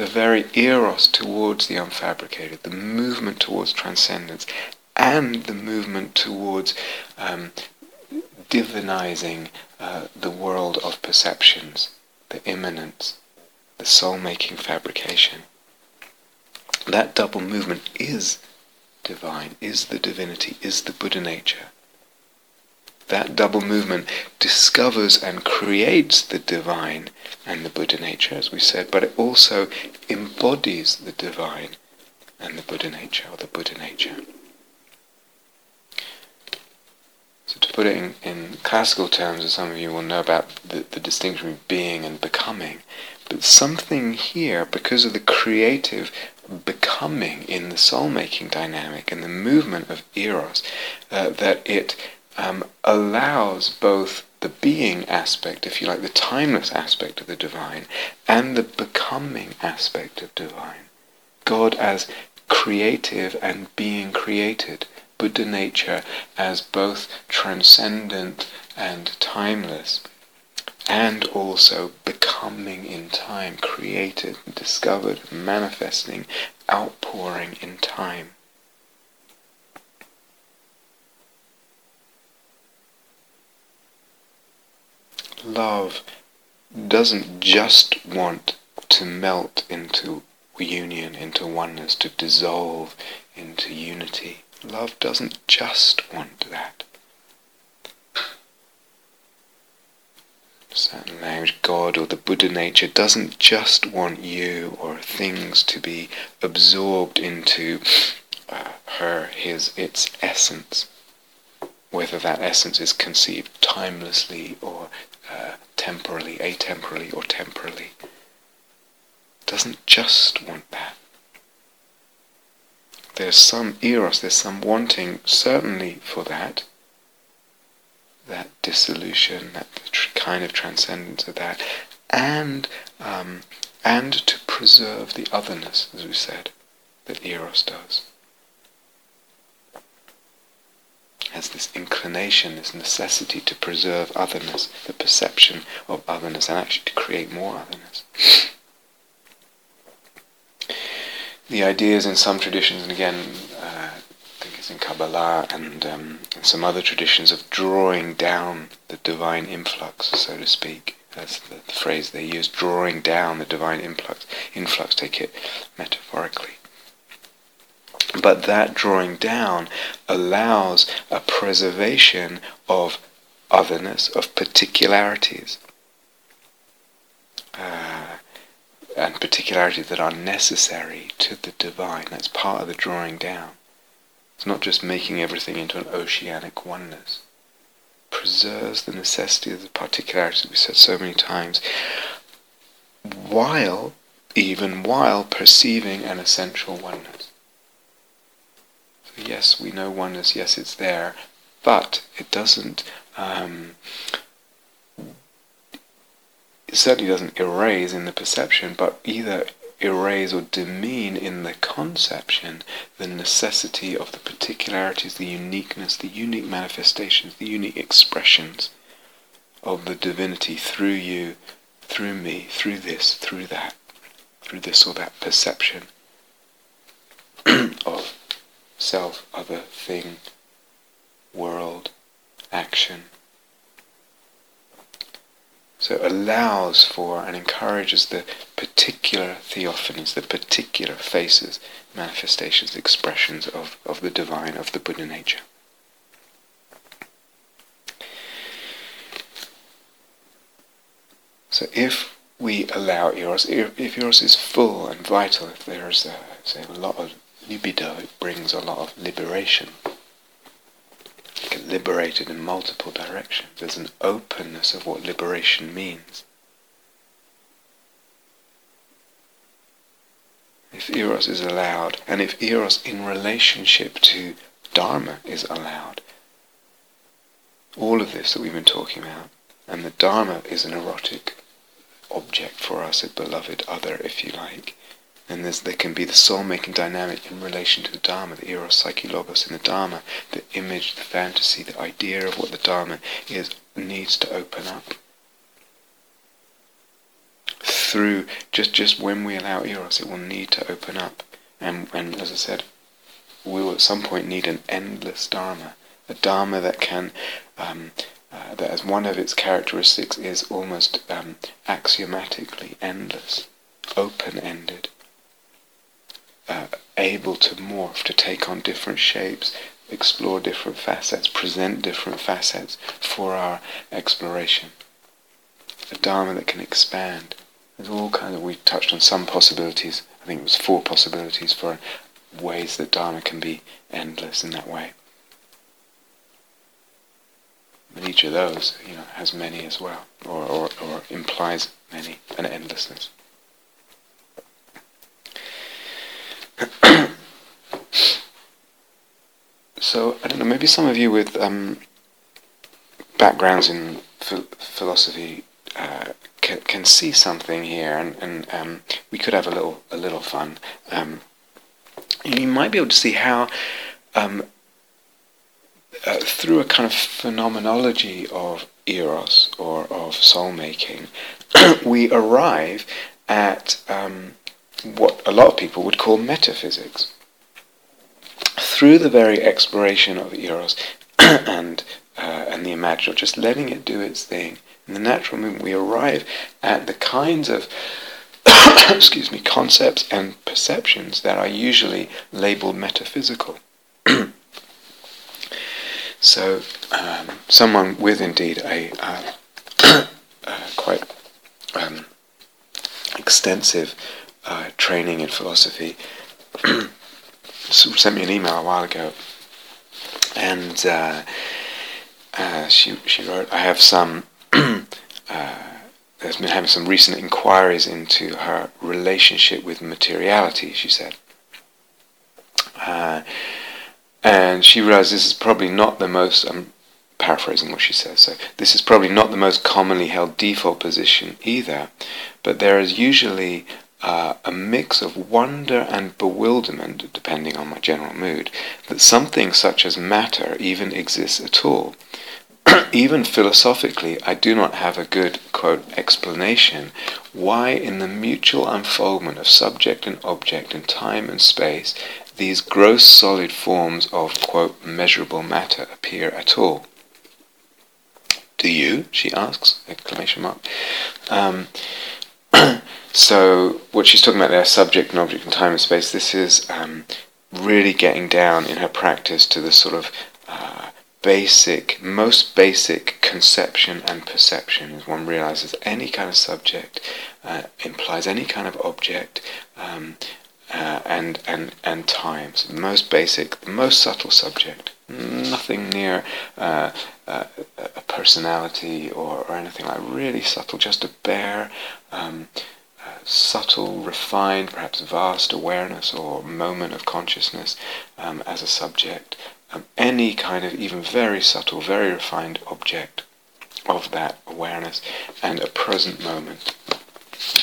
the very eros towards the unfabricated, the movement towards transcendence, and the movement towards um, divinizing uh, the world of perceptions, the immanence, the soul-making fabrication. That double movement is divine, is the divinity, is the Buddha nature that double movement discovers and creates the divine and the Buddha nature, as we said, but it also embodies the divine and the Buddha nature, or the Buddha nature. So to put it in, in classical terms, as some of you will know about the, the distinction between being and becoming, but something here, because of the creative becoming in the soul-making dynamic and the movement of eros, uh, that it um, allows both the being aspect, if you like, the timeless aspect of the divine, and the becoming aspect of divine. God as creative and being created. Buddha nature as both transcendent and timeless, and also becoming in time, created, discovered, manifesting, outpouring in time. love doesn't just want to melt into union, into oneness, to dissolve into unity. Love doesn't just want that. Certain language, God or the Buddha nature doesn't just want you or things to be absorbed into uh, her, his, its essence, whether that essence is conceived timelessly or uh, temporally, atemporally, or temporally. Doesn't just want that. There's some eros, there's some wanting, certainly for that, that dissolution, that kind of transcendence of that, and um, and to preserve the otherness, as we said, that eros does. has this inclination, this necessity to preserve otherness, the perception of otherness, and actually to create more otherness. The ideas in some traditions, and again, uh, in Kabbalah and, um, and some other traditions, of drawing down the divine influx, so to speak. That's the, the phrase they use, drawing down the divine influx. Influx, take it metaphorically. But that drawing down allows a preservation of otherness, of particularities. Uh, and particularities that are necessary to the divine. That's part of the drawing down. It's not just making everything into an oceanic oneness. Preserves the necessity of the particularities we said so many times, while, even while perceiving an essential oneness So yes, we know oneness, yes, it's there, but it doesn't, um, it certainly doesn't erase in the perception, but either erase or demean in the conception the necessity of the particularities, the uniqueness, the unique manifestations, the unique expressions of the divinity through you, through me, through this, through that, through this or that perception of self, other, thing, world, action. So it allows for and encourages the particular theophanies, the particular faces, manifestations, expressions of, of the divine, of the Buddha nature. So if we allow Eros, if Eros is full and vital, if there is a, say, a lot of libido, it brings a lot of liberation. Get liberated in multiple directions. There's an openness of what liberation means. If Eros is allowed, and if Eros in relationship to Dharma is allowed, all of this that we've been talking about, and the Dharma is an erotic object for us, a beloved other, if you like. And there can be the soul-making dynamic in relation to the Dharma, the Eros, Psyche, Logos in the Dharma, the image, the fantasy, the idea of what the Dharma is, needs to open up. Through, just, just when we allow Eros, it will need to open up. And, and as I said, we will at some point need an endless Dharma, a Dharma that can um, uh, that as one of its characteristics is almost um, axiomatically endless, open-ended, uh, able to morph, to take on different shapes, explore different facets, present different facets for our exploration. A Dharma that can expand. There's all kinds of, we touched on some possibilities, I think it was four possibilities for ways that Dharma can be endless in that way. But each of those, you know, has many as well, or, or, or implies many, an endlessness. so, I don't know, maybe some of you with um, backgrounds in ph- philosophy uh, can, can see something here, and, and um, we could have a little, a little fun. Um, you might be able to see how um, uh, through a kind of phenomenology of eros or of soul making, we arrive at um, what a lot of people would call metaphysics. Through the very exploration of eros and uh, and the imaginal, just letting it do its thing, in the natural movement, we arrive at the kinds of excuse me concepts and perceptions that are usually labeled metaphysical. So, um, someone with indeed a uh, uh, quite um, extensive uh, training in philosophy sent me an email a while ago, and uh, uh, she she wrote, "I have some." Uh, has been having some recent inquiries into her relationship with materiality, she said. Uh, and she realized this is probably not the most, I'm paraphrasing what she says, so this is probably not the most commonly held default position either, but there is usually uh, a mix of wonder and bewilderment, depending on my general mood, that something such as matter even exists at all. even philosophically, I do not have a good, quote, explanation why, in the mutual unfoldment of subject and object in time and space, these gross solid forms of, quote, measurable matter appear at all. Do you? she asks, exclamation mark. Um, so what she's talking about there, subject and object and time and space, this is um, really getting down in her practice to the sort of uh, basic, most basic conception and perception as one realizes any kind of subject uh, implies any kind of object um, uh, and, and, and times. The most basic, the most subtle subject. Nothing near uh, uh, a personality or, or anything like really subtle, just a bare, um, subtle, refined, perhaps vast awareness or moment of consciousness um, as a subject. Um, any kind of even very subtle, very refined object of that awareness and a present moment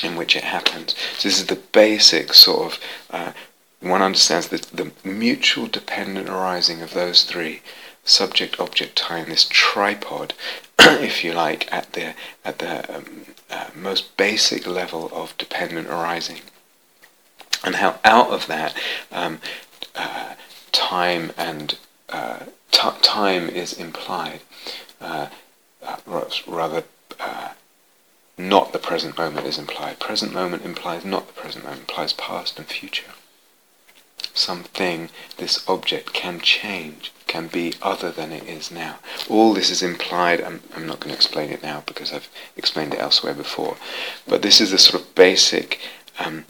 in which it happens. So this is the basic sort of, uh, one understands the, the mutual dependent arising of those three, subject, object, time, this tripod, if you like, at the, at the um, uh, most basic level of dependent arising. And how out of that um, uh, time and uh, time is implied, uh, uh, rather not the present moment is implied. Present moment implies not the present moment, implies past and future. Something, this object can change, can be other than it is now. All this is implied, I'm, I'm not going to explain it now because I've explained it elsewhere before, but this is the sort of basic um,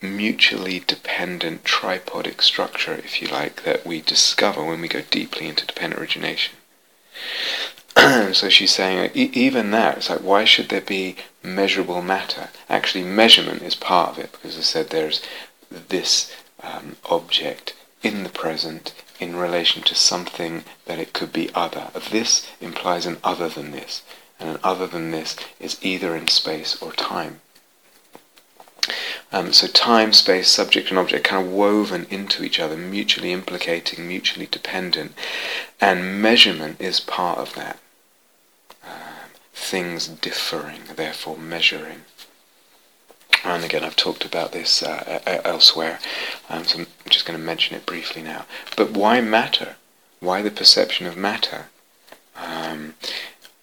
mutually dependent tripodic structure, if you like, that we discover when we go deeply into dependent origination. so she's saying e- even that it's like why should there be measurable matter actually measurement is part of it because i said there's this um, object in the present in relation to something that it could be other this implies an other than this and an other than this is either in space or time um, so time, space, subject and object kind of woven into each other, mutually implicating, mutually dependent. And measurement is part of that things differing, therefore measuring. And again, I've talked about this uh, elsewhere, um, so I'm just going to mention it briefly now. But why matter? Why the perception of matter? Um,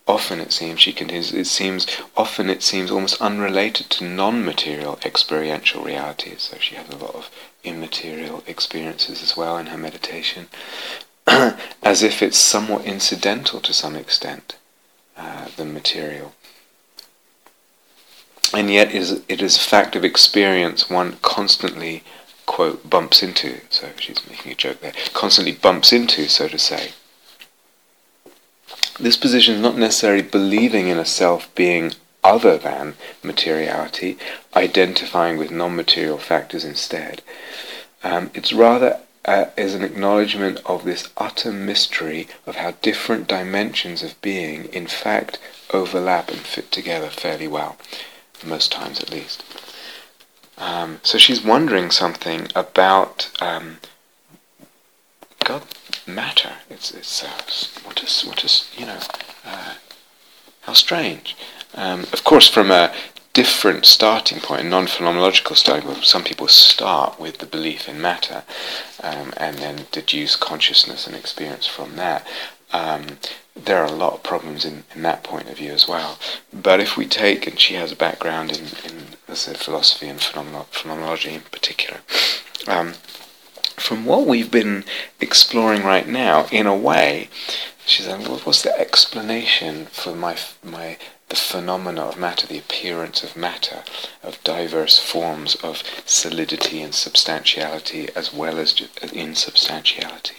often it seems, she continues, it seems, often it seems almost unrelated to non-material experiential realities. So she has a lot of immaterial experiences as well in her meditation, as if it's somewhat incidental to some extent uh, the material. And yet is, it is a fact of experience one constantly, quote, bumps into. So she's making a joke there. Constantly bumps into, so to say. This position is not necessarily believing in a self being other than materiality, identifying with non-material factors instead. Um, it's rather uh, is an acknowledgement of this utter mystery of how different dimensions of being, in fact, overlap and fit together fairly well, most times at least. Um, so she's wondering something about um, God matter. It's it's uh, what is what is you know uh, how strange. Um, of course, from a different starting point, a non-phenomenological starting point. Some people start with the belief in matter um, and then deduce consciousness and experience from that. Um, there are a lot of problems in, in that point of view as well. But if we take, and she has a background in, in as I said, philosophy and phenomenolo- phenomenology in particular, um, from what we've been exploring right now, in a way, she's saying, well, what's the explanation for my my the phenomena of matter, the appearance of matter, of diverse forms of solidity and substantiality as well as insubstantiality.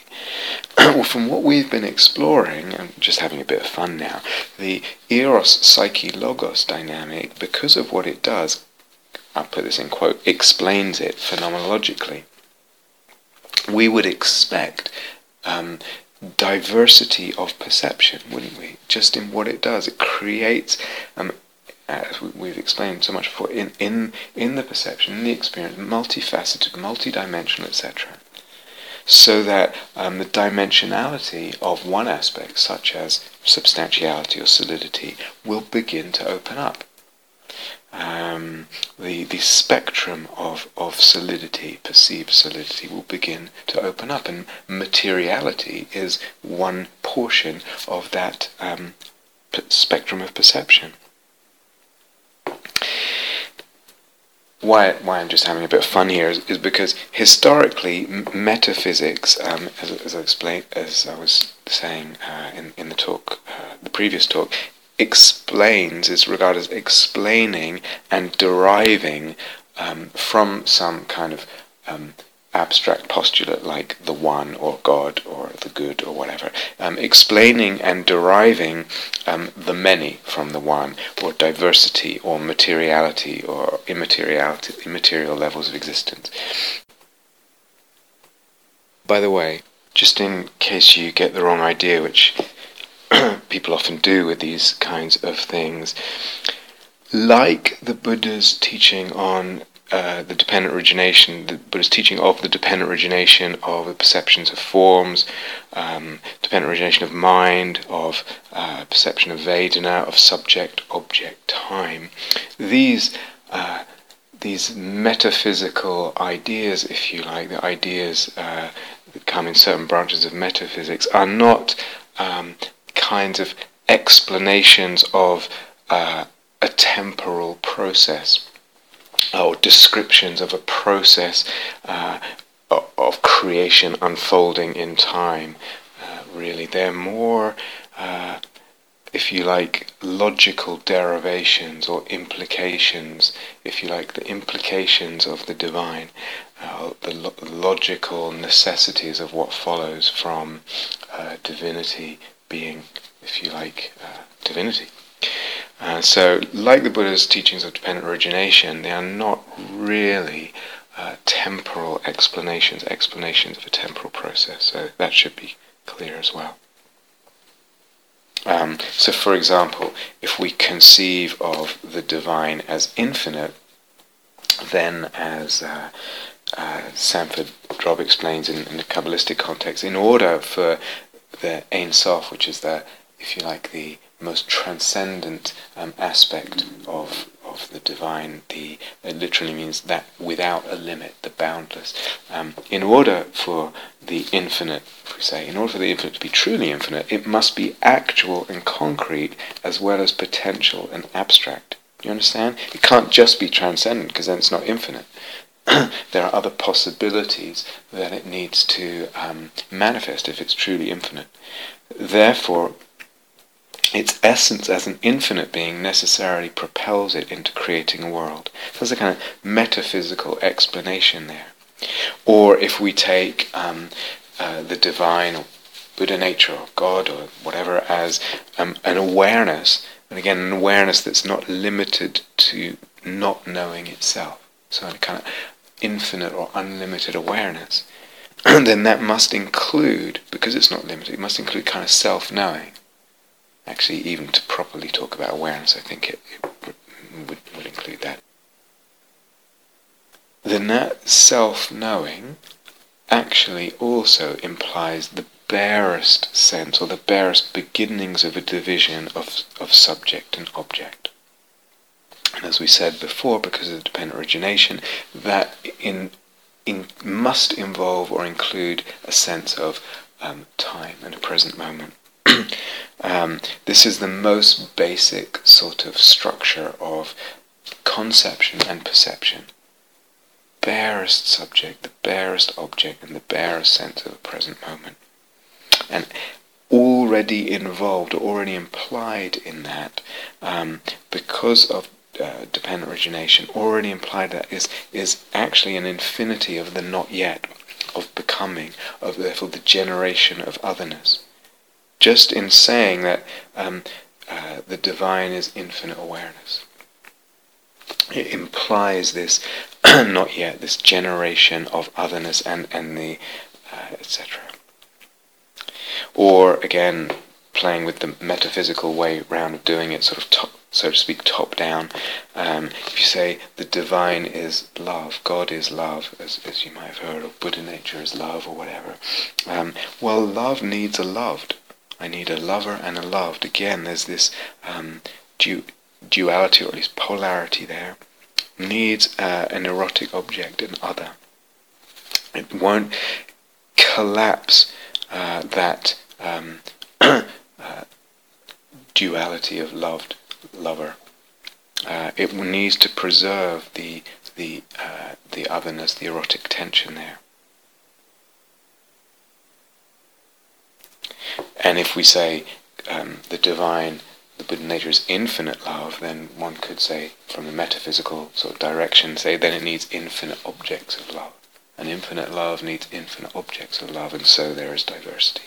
Well, from what we've been exploring, and just having a bit of fun now, the eros psyche logos dynamic, because of what it does, I'll put this in quote, explains it phenomenologically. We would expect um, diversity of perception, wouldn't we? Just in what it does, it creates, um, as we've explained so much before, in in in the perception, in the experience, multifaceted, multidimensional, etc. So that um, the dimensionality of one aspect, such as substantiality or solidity, will begin to open up um, the the spectrum of, of solidity, perceived solidity, will begin to open up, and materiality is one portion of that um, p- spectrum of perception. Why, why I'm just having a bit of fun here is, is because historically m- metaphysics, um, as, as I explained, as I was saying uh, in in the talk, uh, the previous talk, explains is regarded as explaining and deriving um, from some kind of um, abstract postulate like the one or God or the good or whatever, um, explaining and deriving um, the many from the one or diversity or materiality or immateriality, immaterial levels of existence. By the way, just in case you get the wrong idea, which people often do with these kinds of things. Like the Buddha's teaching on uh, the dependent origination, the Buddha's teaching of the dependent origination of the perceptions of forms, um, dependent origination of mind, of uh, perception of Vedana, of subject, object, time. These uh, these metaphysical ideas, if you like, the ideas uh, that come in certain branches of metaphysics, are not um, kinds of explanations of uh, a temporal process or descriptions of a process uh, of creation unfolding in time. Uh, really, they're more, uh, if you like, logical derivations or implications, if you like, the implications of the divine, uh, the lo- logical necessities of what follows from uh, divinity being, if you like, uh, divinity. Uh, so, like the Buddha's teachings of dependent origination, they are not really uh, temporal explanations, explanations of a temporal process. So that should be clear as well. Um, so, for example, if we conceive of the divine as infinite, then as uh, uh, Sanford Drob explains in, in the Kabbalistic context, in order for the Ein Sof, which is the, if you like, the most transcendent um, aspect of of the divine. The it literally means that without a limit, the boundless. Um, in order for the infinite, we say, in order for the infinite to be truly infinite, it must be actual and concrete as well as potential and abstract. You understand? It can't just be transcendent because then it's not infinite. there are other possibilities that it needs to um, manifest if it's truly infinite. Therefore, its essence as an infinite being necessarily propels it into creating a world. So there's a kind of metaphysical explanation there. Or if we take um, uh, the divine or Buddha nature or God or whatever as um, an awareness, and again, an awareness that's not limited to not knowing itself. So a kind of infinite or unlimited awareness. then that must include, because it's not limited, it must include kind of self-knowing actually even to properly talk about awareness, I think it, it would, would include that. Then that self-knowing actually also implies the barest sense or the barest beginnings of a division of, of subject and object. And as we said before, because of the dependent origination, that in, in must involve or include a sense of um, time and a present moment. um, this is the most basic sort of structure of conception and perception. Barest subject, the barest object, and the barest sense of the present moment. And already involved, already implied in that, um, because of uh, dependent origination, already implied that is is actually an infinity of the not yet, of becoming, of therefore the generation of otherness just in saying that um, uh, the divine is infinite awareness. It implies this, not yet, this generation of otherness and, and the, uh, etc. Or again, playing with the metaphysical way round of doing it, sort of top, so to speak, top down. Um, if you say the divine is love, God is love, as, as you might have heard, or Buddha nature is love, or whatever. Um, well, love needs a loved. I need a lover and a loved. Again, there's this um, du- duality, or at least polarity there. Needs uh, an erotic object, an other. It won't collapse uh, that um, uh, duality of loved lover. Uh, it needs to preserve the the uh, the otherness, the erotic tension there. And if we say um, the divine, the Buddha nature is infinite love, then one could say, from the metaphysical sort of direction, say then it needs infinite objects of love. And infinite love needs infinite objects of love, and so there is diversity.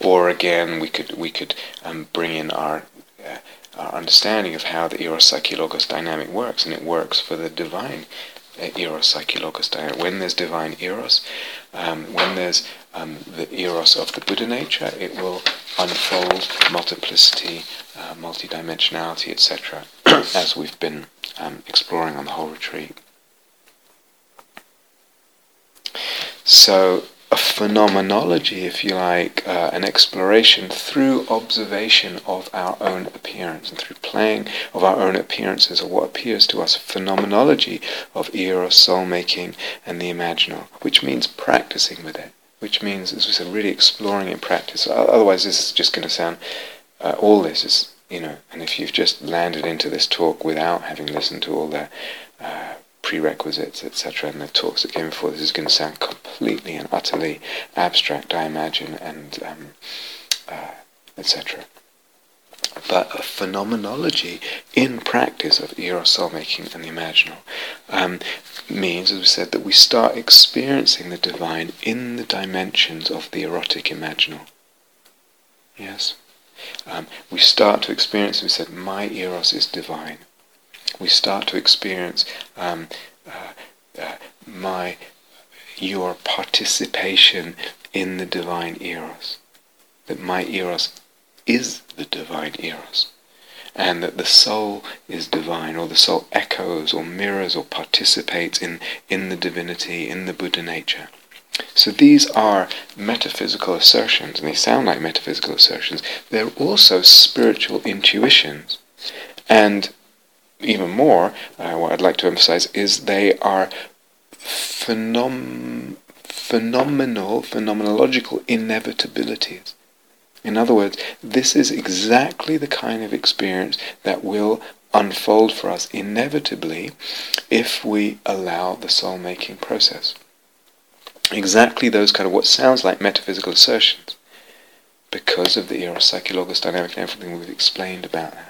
Or again, we could we could um, bring in our uh, our understanding of how the eros psyche logos dynamic works, and it works for the divine uh, eros psyche logos dynamic. When there's divine eros, um, when there's um, the eros of the Buddha nature, it will unfold multiplicity, uh, multidimensionality, etc., as we've been um, exploring on the whole retreat. So, a phenomenology, if you like, uh, an exploration through observation of our own appearance and through playing of our own appearances or what appears to us, phenomenology of eros, soul making, and the imaginal, which means practicing with it which means, as we said, really exploring in practice. Otherwise, this is just going to sound, uh, all this is you know, and if you've just landed into this talk without having listened to all uh, prerequisites, etc., and the talks that came before, this is going to sound completely and utterly abstract, I imagine, and um, uh, etc. But a phenomenology in practice of eros soul making and the imaginal um, means, as we said, that we start experiencing the divine in the dimensions of the erotic imaginal. Yes? Um, we start to experience, we said, my eros is divine. We start to experience um, uh, uh, my, your participation in the divine eros. That my eros is the divine eros. And that the soul is divine, or the soul echoes, or mirrors, or participates in, in the divinity, in the Buddha nature. So these are metaphysical assertions, and they sound like metaphysical assertions. They're also spiritual intuitions. And even more, uh, what I'd like to emphasize is they are phenom- phenomenal, phenomenological inevitabilities. In other words, this is exactly the kind of experience that will unfold for us inevitably if we allow the soul making process exactly those kind of what sounds like metaphysical assertions because of the eros psyche logos dynamic and everything we've explained about that.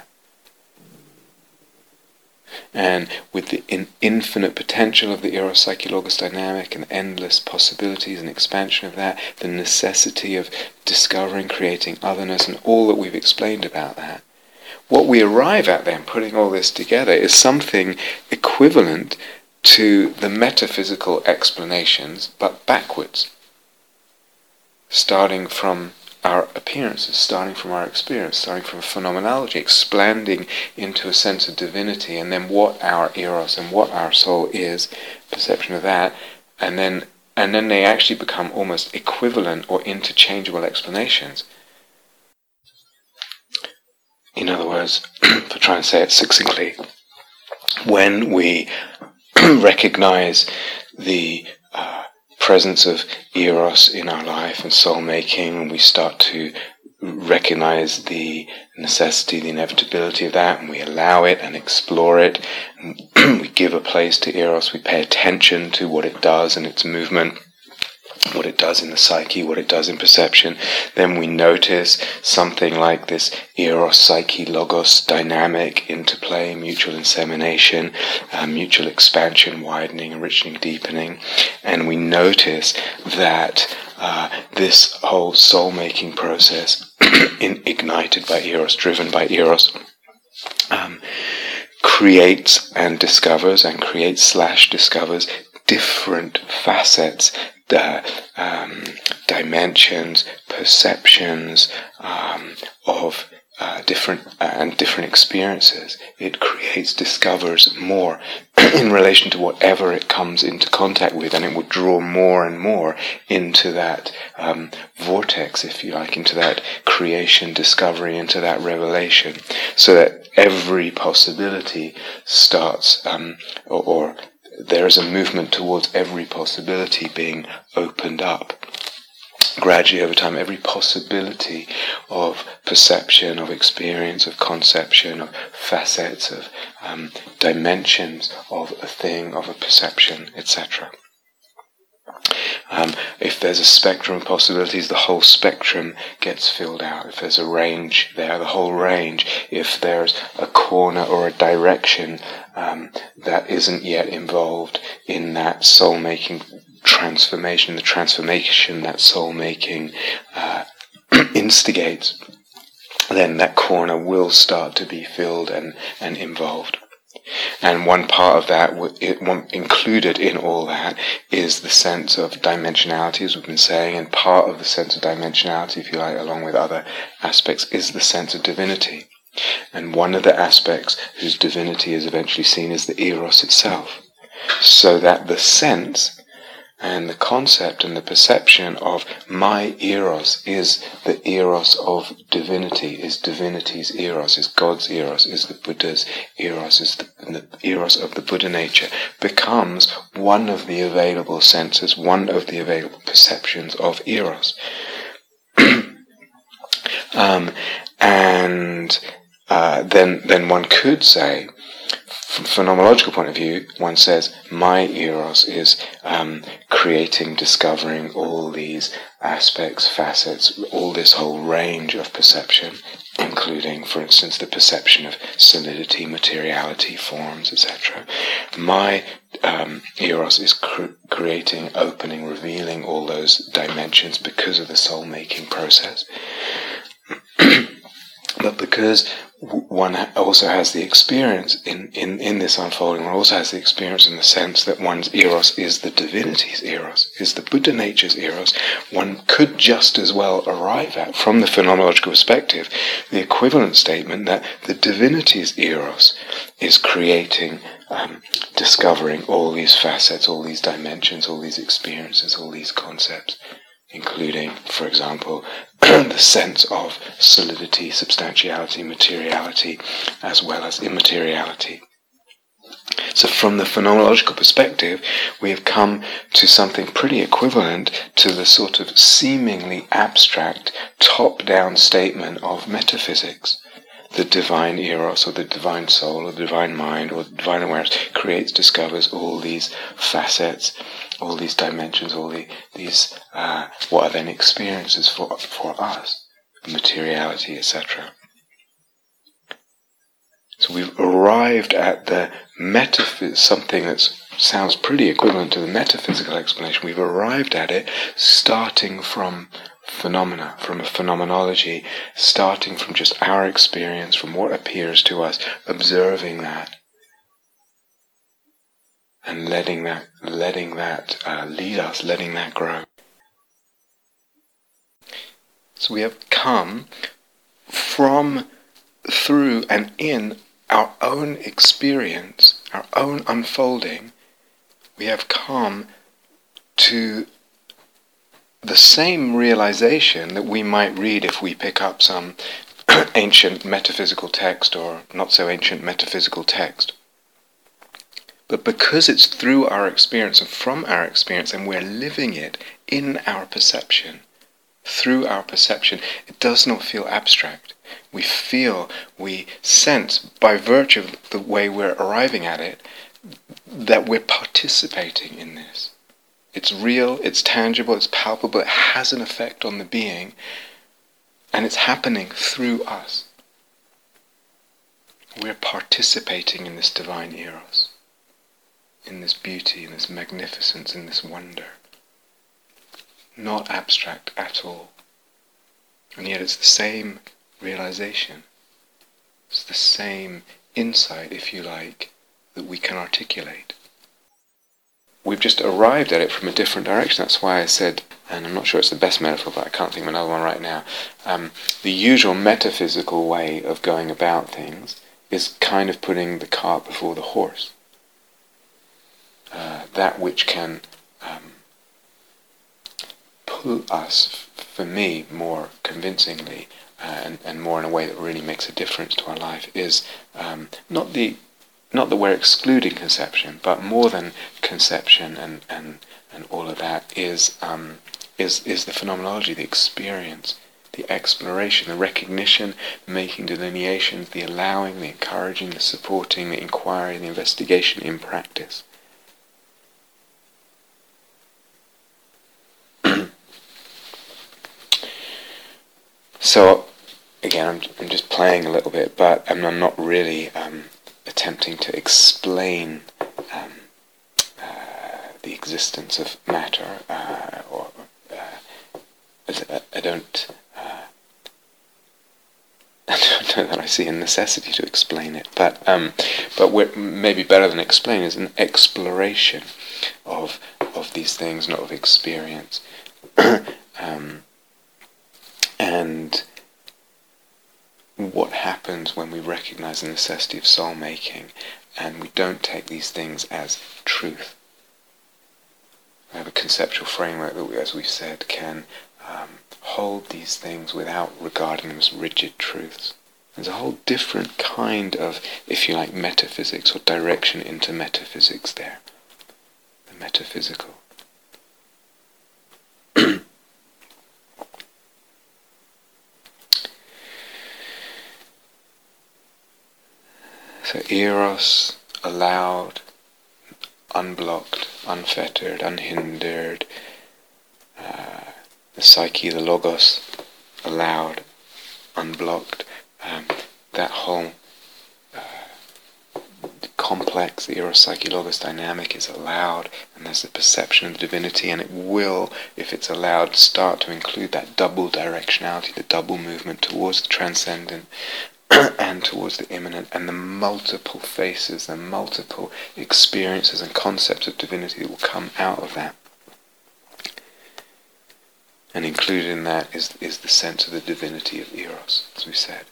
And with the in infinite potential of the eros psyche logos dynamic and endless possibilities and expansion of that, the necessity of discovering, creating otherness, and all that we've explained about that, what we arrive at then, putting all this together, is something equivalent to the metaphysical explanations, but backwards. Starting from our appearances, starting from our experience, starting from phenomenology, expanding into a sense of divinity, and then what our eros and what our soul is, perception of that, and then and then they actually become almost equivalent or interchangeable explanations. In other words, to try and say it succinctly, when we recognize the uh, presence of eros in our life and soul making, and we start to recognize the necessity, the inevitability of that, and we allow it and explore it. And we give a place to eros. We pay attention to what it does and its movement what it does in the psyche, what it does in perception, then we notice something like this eros, psyche, logos dynamic interplay, mutual insemination, uh, mutual expansion, widening, enriching, deepening, and we notice that uh, this whole soul making process, in, ignited by eros, driven by eros, um, creates and discovers and creates slash discovers different facets the um, dimensions, perceptions um, of uh, different uh, and different experiences. It creates, discovers more in relation to whatever it comes into contact with, and it will draw more and more into that um, vortex, if you like, into that creation, discovery, into that revelation, so that every possibility starts, um, or, or there is a movement towards every possibility being opened up. Gradually over time, every possibility of perception, of experience, of conception, of facets, of um, dimensions of a thing, of a perception, etc. Um, if there's a spectrum of possibilities, the whole spectrum gets filled out. If there's a range there, the whole range. If there's a corner or a direction um, that isn't yet involved in that soul making transformation, the transformation that soul making uh, instigates, then that corner will start to be filled and, and involved. And one part of that, it, one, included in all that, is the sense of dimensionality, as we've been saying, and part of the sense of dimensionality, if you like, along with other aspects, is the sense of divinity. And one of the aspects whose divinity is eventually seen is the eros itself. So that the sense and the concept and the perception of my eros is the eros of divinity, is divinity's eros, is God's eros, is the Buddha's eros, is the, the eros of the Buddha nature, becomes one of the available senses, one of the available perceptions of eros. um, and uh, then then one could say, from a phenomenological point of view, one says my eros is um, creating, discovering all these aspects, facets, all this whole range of perception, including, for instance, the perception of solidity, materiality, forms, etc. My um, eros is cr- creating, opening, revealing all those dimensions because of the soul-making process. but because one also has the experience in, in, in this unfolding, one also has the experience in the sense that one's eros is the divinity's eros, is the Buddha nature's eros. One could just as well arrive at, from the phenomenological perspective, the equivalent statement that the divinity's eros is creating, um, discovering all these facets, all these dimensions, all these experiences, all these concepts including, for example, the sense of solidity, substantiality, materiality, as well as immateriality. So, from the phenomenological perspective, we have come to something pretty equivalent to the sort of seemingly abstract, top down statement of metaphysics. The divine eros, or the divine soul, or the divine mind, or divine awareness creates, discovers all these facets all these dimensions, all the, these uh, what are then experiences for for us, materiality, etc. So we've arrived at the metaphys something that sounds pretty equivalent to the metaphysical explanation. We've arrived at it starting from phenomena, from a phenomenology, starting from just our experience, from what appears to us, observing that, and letting that letting that uh, lead us, letting that grow. So we have come from, through, and in our own experience, our own unfolding. We have come to the same realization that we might read if we pick up some ancient metaphysical text or not so ancient metaphysical text. But because it's through our experience and from our experience, and we're living it in our perception, through our perception, it does not feel abstract. We feel, we sense, by virtue of the way we're arriving at it, that we're participating in this. It's real, it's tangible, it's palpable, it has an effect on the being, and it's happening through us. We're participating in this divine eros in this beauty, in this magnificence, in this wonder. Not abstract at all. And yet it's the same realization. It's the same insight, if you like, that we can articulate. We've just arrived at it from a different direction. That's why I said, and I'm not sure it's the best metaphor, but I can't think of another one right now. Um, the usual metaphysical way of going about things is kind of putting the cart before the horse. Uh, that which can um, pull us, for me, more convincingly uh, and, and more in a way that really makes a difference to our life is um, not the not that we're excluding conception, but more than conception and, and, and all of that is um, is is the phenomenology, the experience, the exploration, the recognition, the making delineations, the allowing, the encouraging, the supporting, the inquiry, the investigation in practice. So, again, I'm, I'm just playing a little bit, but I'm, I'm not really um, attempting to explain um, uh, the existence of matter, uh, or uh, I don't. Uh, I don't know that I see a necessity to explain it, but um, but maybe better than explain is an exploration of of these things, not of experience. um, and what happens when we recognize the necessity of soul making and we don't take these things as truth. We have a conceptual framework that, as we've said, can um, hold these things without regarding them as rigid truths. There's a whole different kind of, if you like, metaphysics or direction into metaphysics there. The metaphysical. So eros, allowed, unblocked, unfettered, unhindered. Uh, the psyche, the logos, allowed, unblocked. Um, that whole uh, complex, the eros psyche logos dynamic is allowed, and there's the perception of the divinity, and it will, if it's allowed, start to include that double directionality, the double movement towards the transcendent and towards the immanent, and the multiple faces, the multiple experiences and concepts of divinity that will come out of that. And included in that is, is the sense of the divinity of Eros, as we said.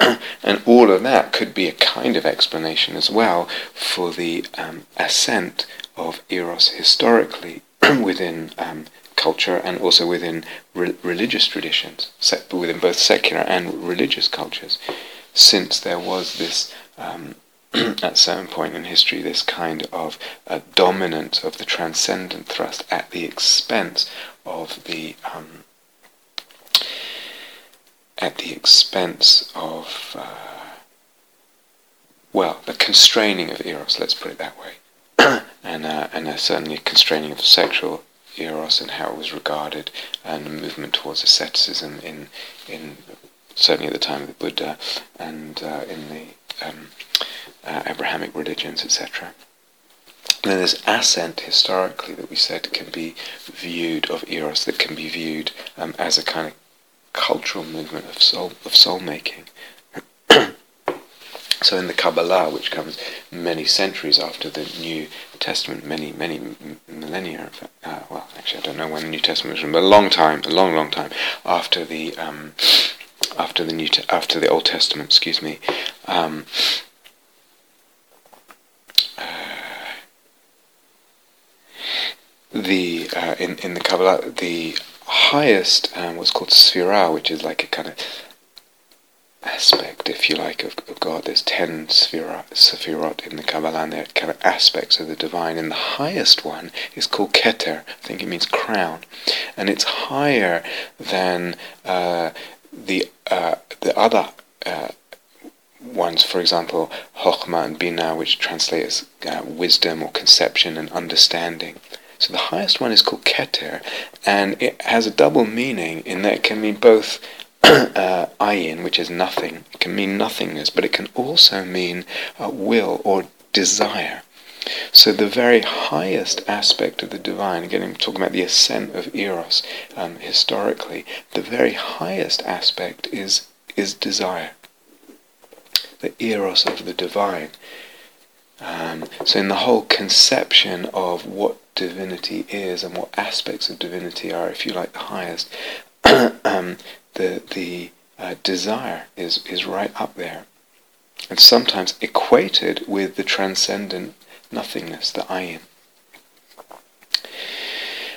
and all of that could be a kind of explanation as well for the um, ascent of Eros historically within um, culture and also within re- religious traditions, within both secular and religious cultures, since there was this, um, at certain point in history, this kind of uh, dominance of the transcendent thrust at the expense of the um, at the expense of uh, well, the constraining of eros. Let's put it that way, and uh, and certainly constraining of sexual eros and how it was regarded, and the movement towards asceticism in in certainly at the time of the Buddha and uh, in the um, uh, Abrahamic religions, etc. then there's ascent historically that we said can be viewed of eros that can be viewed um, as a kind of cultural movement of soul of soul making. So in the Kabbalah, which comes many centuries after the New Testament, many, many millennia, uh, well, actually I don't know when the New Testament was written, but a long time, a long, long time after the um, after the New Te- after the Old Testament, excuse me. Um, uh, the uh, in in the Kabbalah, the highest um, was called Sephira, which is like a kind of aspect, if you like, of, of God. There's ten Sephirot in the Kabbalah, and they're kind of aspects of the divine. And the highest one is called Keter. I think it means crown, and it's higher than uh, the uh, the other. Uh, ones, for example, Chokhmah and Bina, which translates uh, wisdom or conception and understanding. So the highest one is called Keter, and it has a double meaning in that it can mean both uh, ayin, which is nothing, it can mean nothingness, but it can also mean uh, will or desire. So the very highest aspect of the divine, again I'm talking about the ascent of Eros um, historically, the very highest aspect is, is desire. The Eros of the divine. Um, so in the whole conception of what divinity is and what aspects of divinity are, if you like, the highest, um, the the uh, desire is is right up there, and sometimes equated with the transcendent nothingness, the ayin.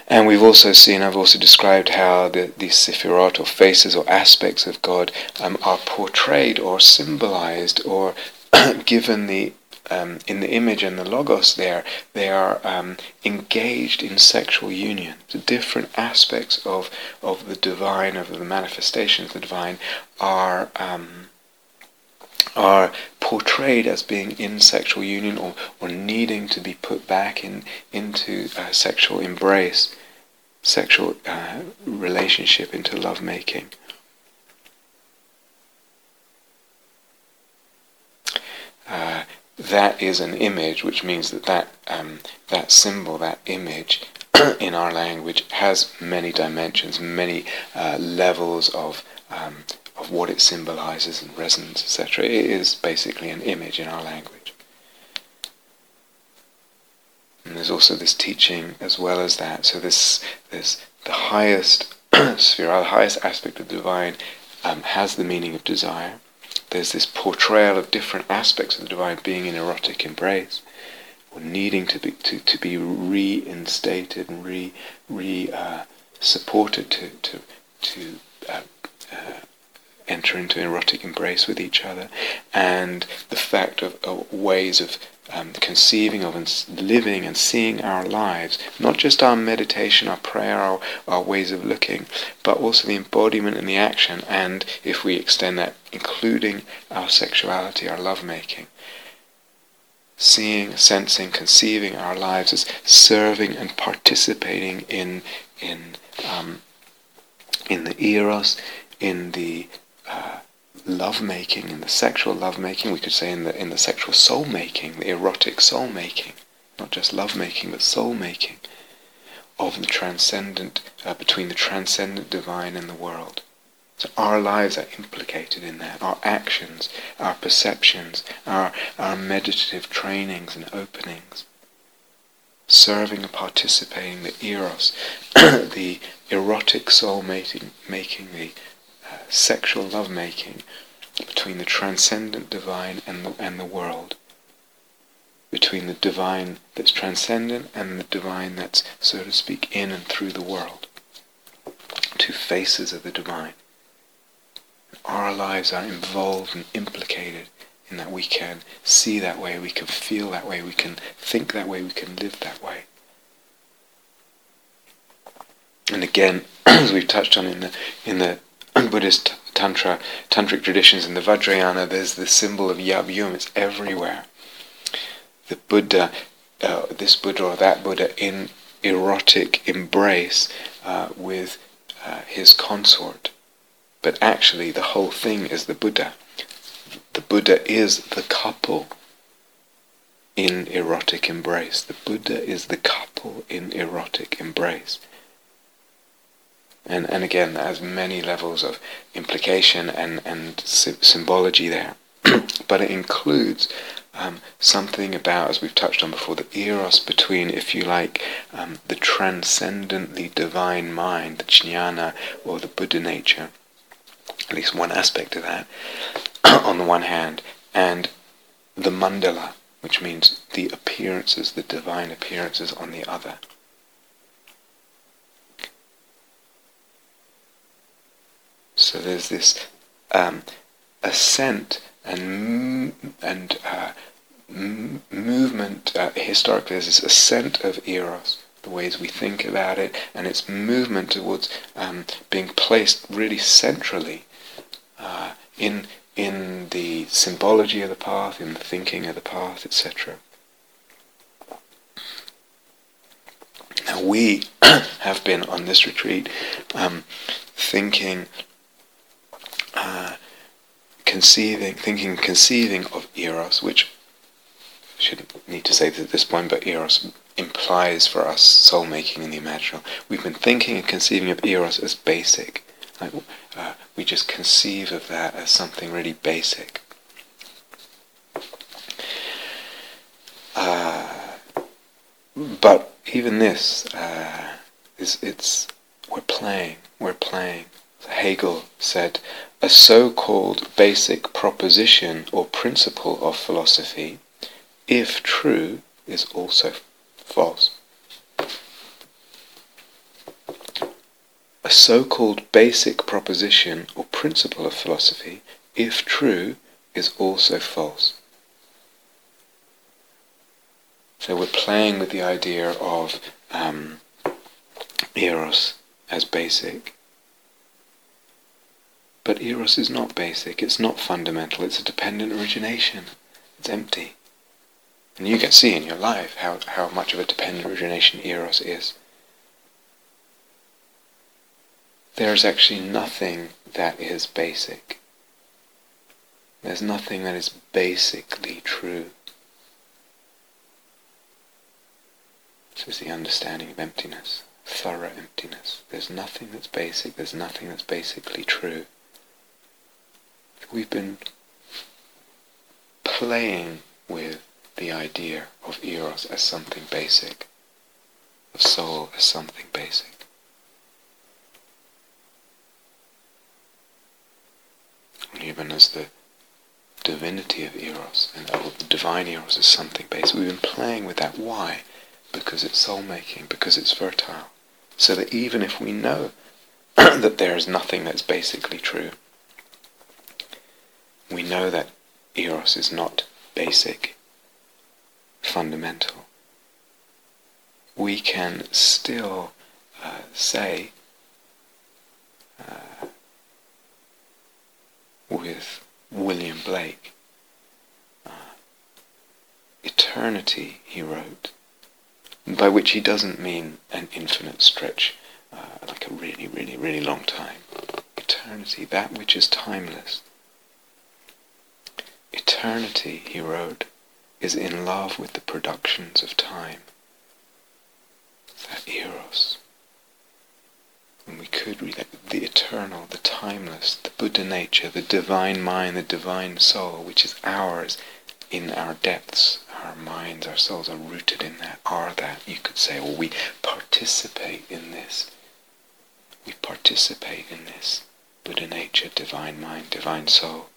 And we've also seen, I've also described how the, these Sephirot or faces or aspects of God um, are portrayed or symbolized or given the um, in the image and the logos there, they are um, engaged in sexual union. The different aspects of, of the divine, of the manifestations of the divine, are um, are portrayed as being in sexual union or, or needing to be put back in into sexual embrace, sexual uh, relationship, into lovemaking. Uh, that is an image, which means that that, um, that symbol, that image in our language has many dimensions, many uh, levels of, um, of what it symbolizes and resonance, etc. It is basically an image in our language. And there's also this teaching as well as that. So this, this the highest sphere, the highest aspect of the divine um, has the meaning of desire there's this portrayal of different aspects of the divine being in erotic embrace, or needing to be to, to be reinstated and re re uh, supported to to to uh, uh, enter into erotic embrace with each other, and the fact of, of ways of um, conceiving of and living and seeing our lives, not just our meditation, our prayer, our, our ways of looking, but also the embodiment and the action, and if we extend that, including our sexuality, our lovemaking. Seeing, sensing, conceiving our lives as serving and participating in in um, in the eros, in the uh, love making, in the sexual love making, we could say in the in the sexual soul making, the erotic soul making, not just love making, but soul making of the transcendent, uh, between the transcendent divine and the world. So our lives are implicated in that. Our actions, our perceptions, our, our meditative trainings and openings. Serving and participating the eros, the erotic soul making, making the sexual love making between the transcendent divine and the, and the world, between the divine that's transcendent and the divine that's, so to speak, in and through the world. Two faces of the divine. Our lives are involved and implicated in that we can see that way, we can feel that way, we can think that way, we can live that way. And again, as we've touched on in the in the Buddhist tantra tantric traditions in the Vajrayana, there's the symbol of Yab Yum. It's everywhere. The Buddha, uh, this Buddha or that Buddha, in erotic embrace uh, with uh, his consort. But actually, the whole thing is the Buddha. The Buddha is the couple in erotic embrace. The Buddha is the couple in erotic embrace. And, and again, there's many levels of implication and, and sy- symbology there. but it includes um, something about, as we've touched on before, the eros between, if you like, um, the transcendently divine mind, the jnana, or the Buddha nature, at least one aspect of that, on the one hand, and the mandala, which means the appearances, the divine appearances on the other. So there's this um, ascent and and uh, movement. Uh, historically, there's this ascent of eros, the ways we think about it, and its movement towards um, being placed really centrally uh, in in the symbology of the path, in the thinking of the path, etc. Now we have been on this retreat um, thinking uh, conceiving, thinking, conceiving of eros, which shouldn't need to say this at this point, but eros implies for us soul making in the imaginal. We've been thinking and conceiving of eros as basic. Like, uh, we just conceive of that as something really basic. Uh, but even this uh, is it's we're playing, we're playing. Hegel said, a so-called basic proposition or principle of philosophy, if true, is also false. A so-called basic proposition or principle of philosophy, if true, is also false. So we're playing with the idea of um, eros as basic, but Eros is not basic, it's not fundamental, it's a dependent origination. It's empty. And you can see in your life how, how much of a dependent origination Eros is. There's actually nothing that is basic. There's nothing that is basically true. This is the understanding of emptiness, thorough emptiness. There's nothing that's basic, there's nothing that's basically true we've been playing with the idea of eros as something basic, of soul as something basic. And even as the divinity of eros and oh, the divine eros is something basic. We've been playing with that. Why? Because it's soul making, because it's fertile. So that even if we know that there is nothing that's basically true, we know that eros is not basic, fundamental. We can still uh, say uh, with William Blake, uh, eternity, he wrote, by which he doesn't mean an infinite stretch, uh, like a really, really, really long time. Eternity, that which is timeless. Eternity, he wrote, is in love with the productions of time. That eros. And we could read that the eternal, the timeless, the Buddha nature, the divine mind, the divine soul, which is ours in our depths, our minds, our souls are rooted in that, are that. You could say, well, we participate in this. We participate in this. Buddha nature, divine mind, divine soul.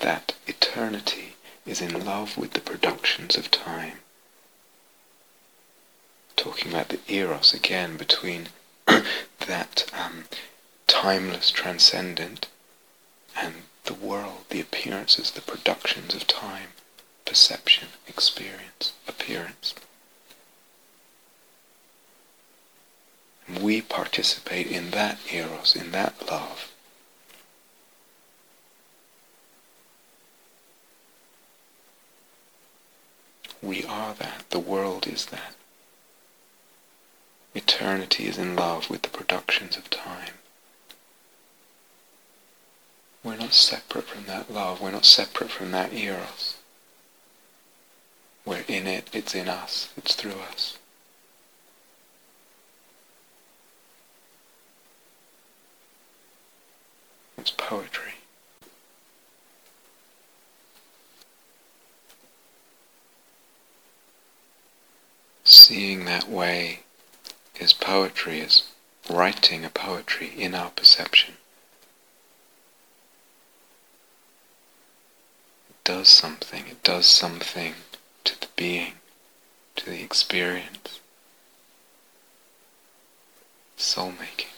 That eternity is in love with the productions of time. Talking about the eros again between that um, timeless transcendent and the world, the appearances, the productions of time, perception, experience, appearance. We participate in that eros, in that love. We are that. The world is that. Eternity is in love with the productions of time. We're not separate from that love. We're not separate from that eros. We're in it. It's in us. It's through us. It's poetry. Seeing that way is poetry, is writing a poetry in our perception. It does something. It does something to the being, to the experience. Soul making.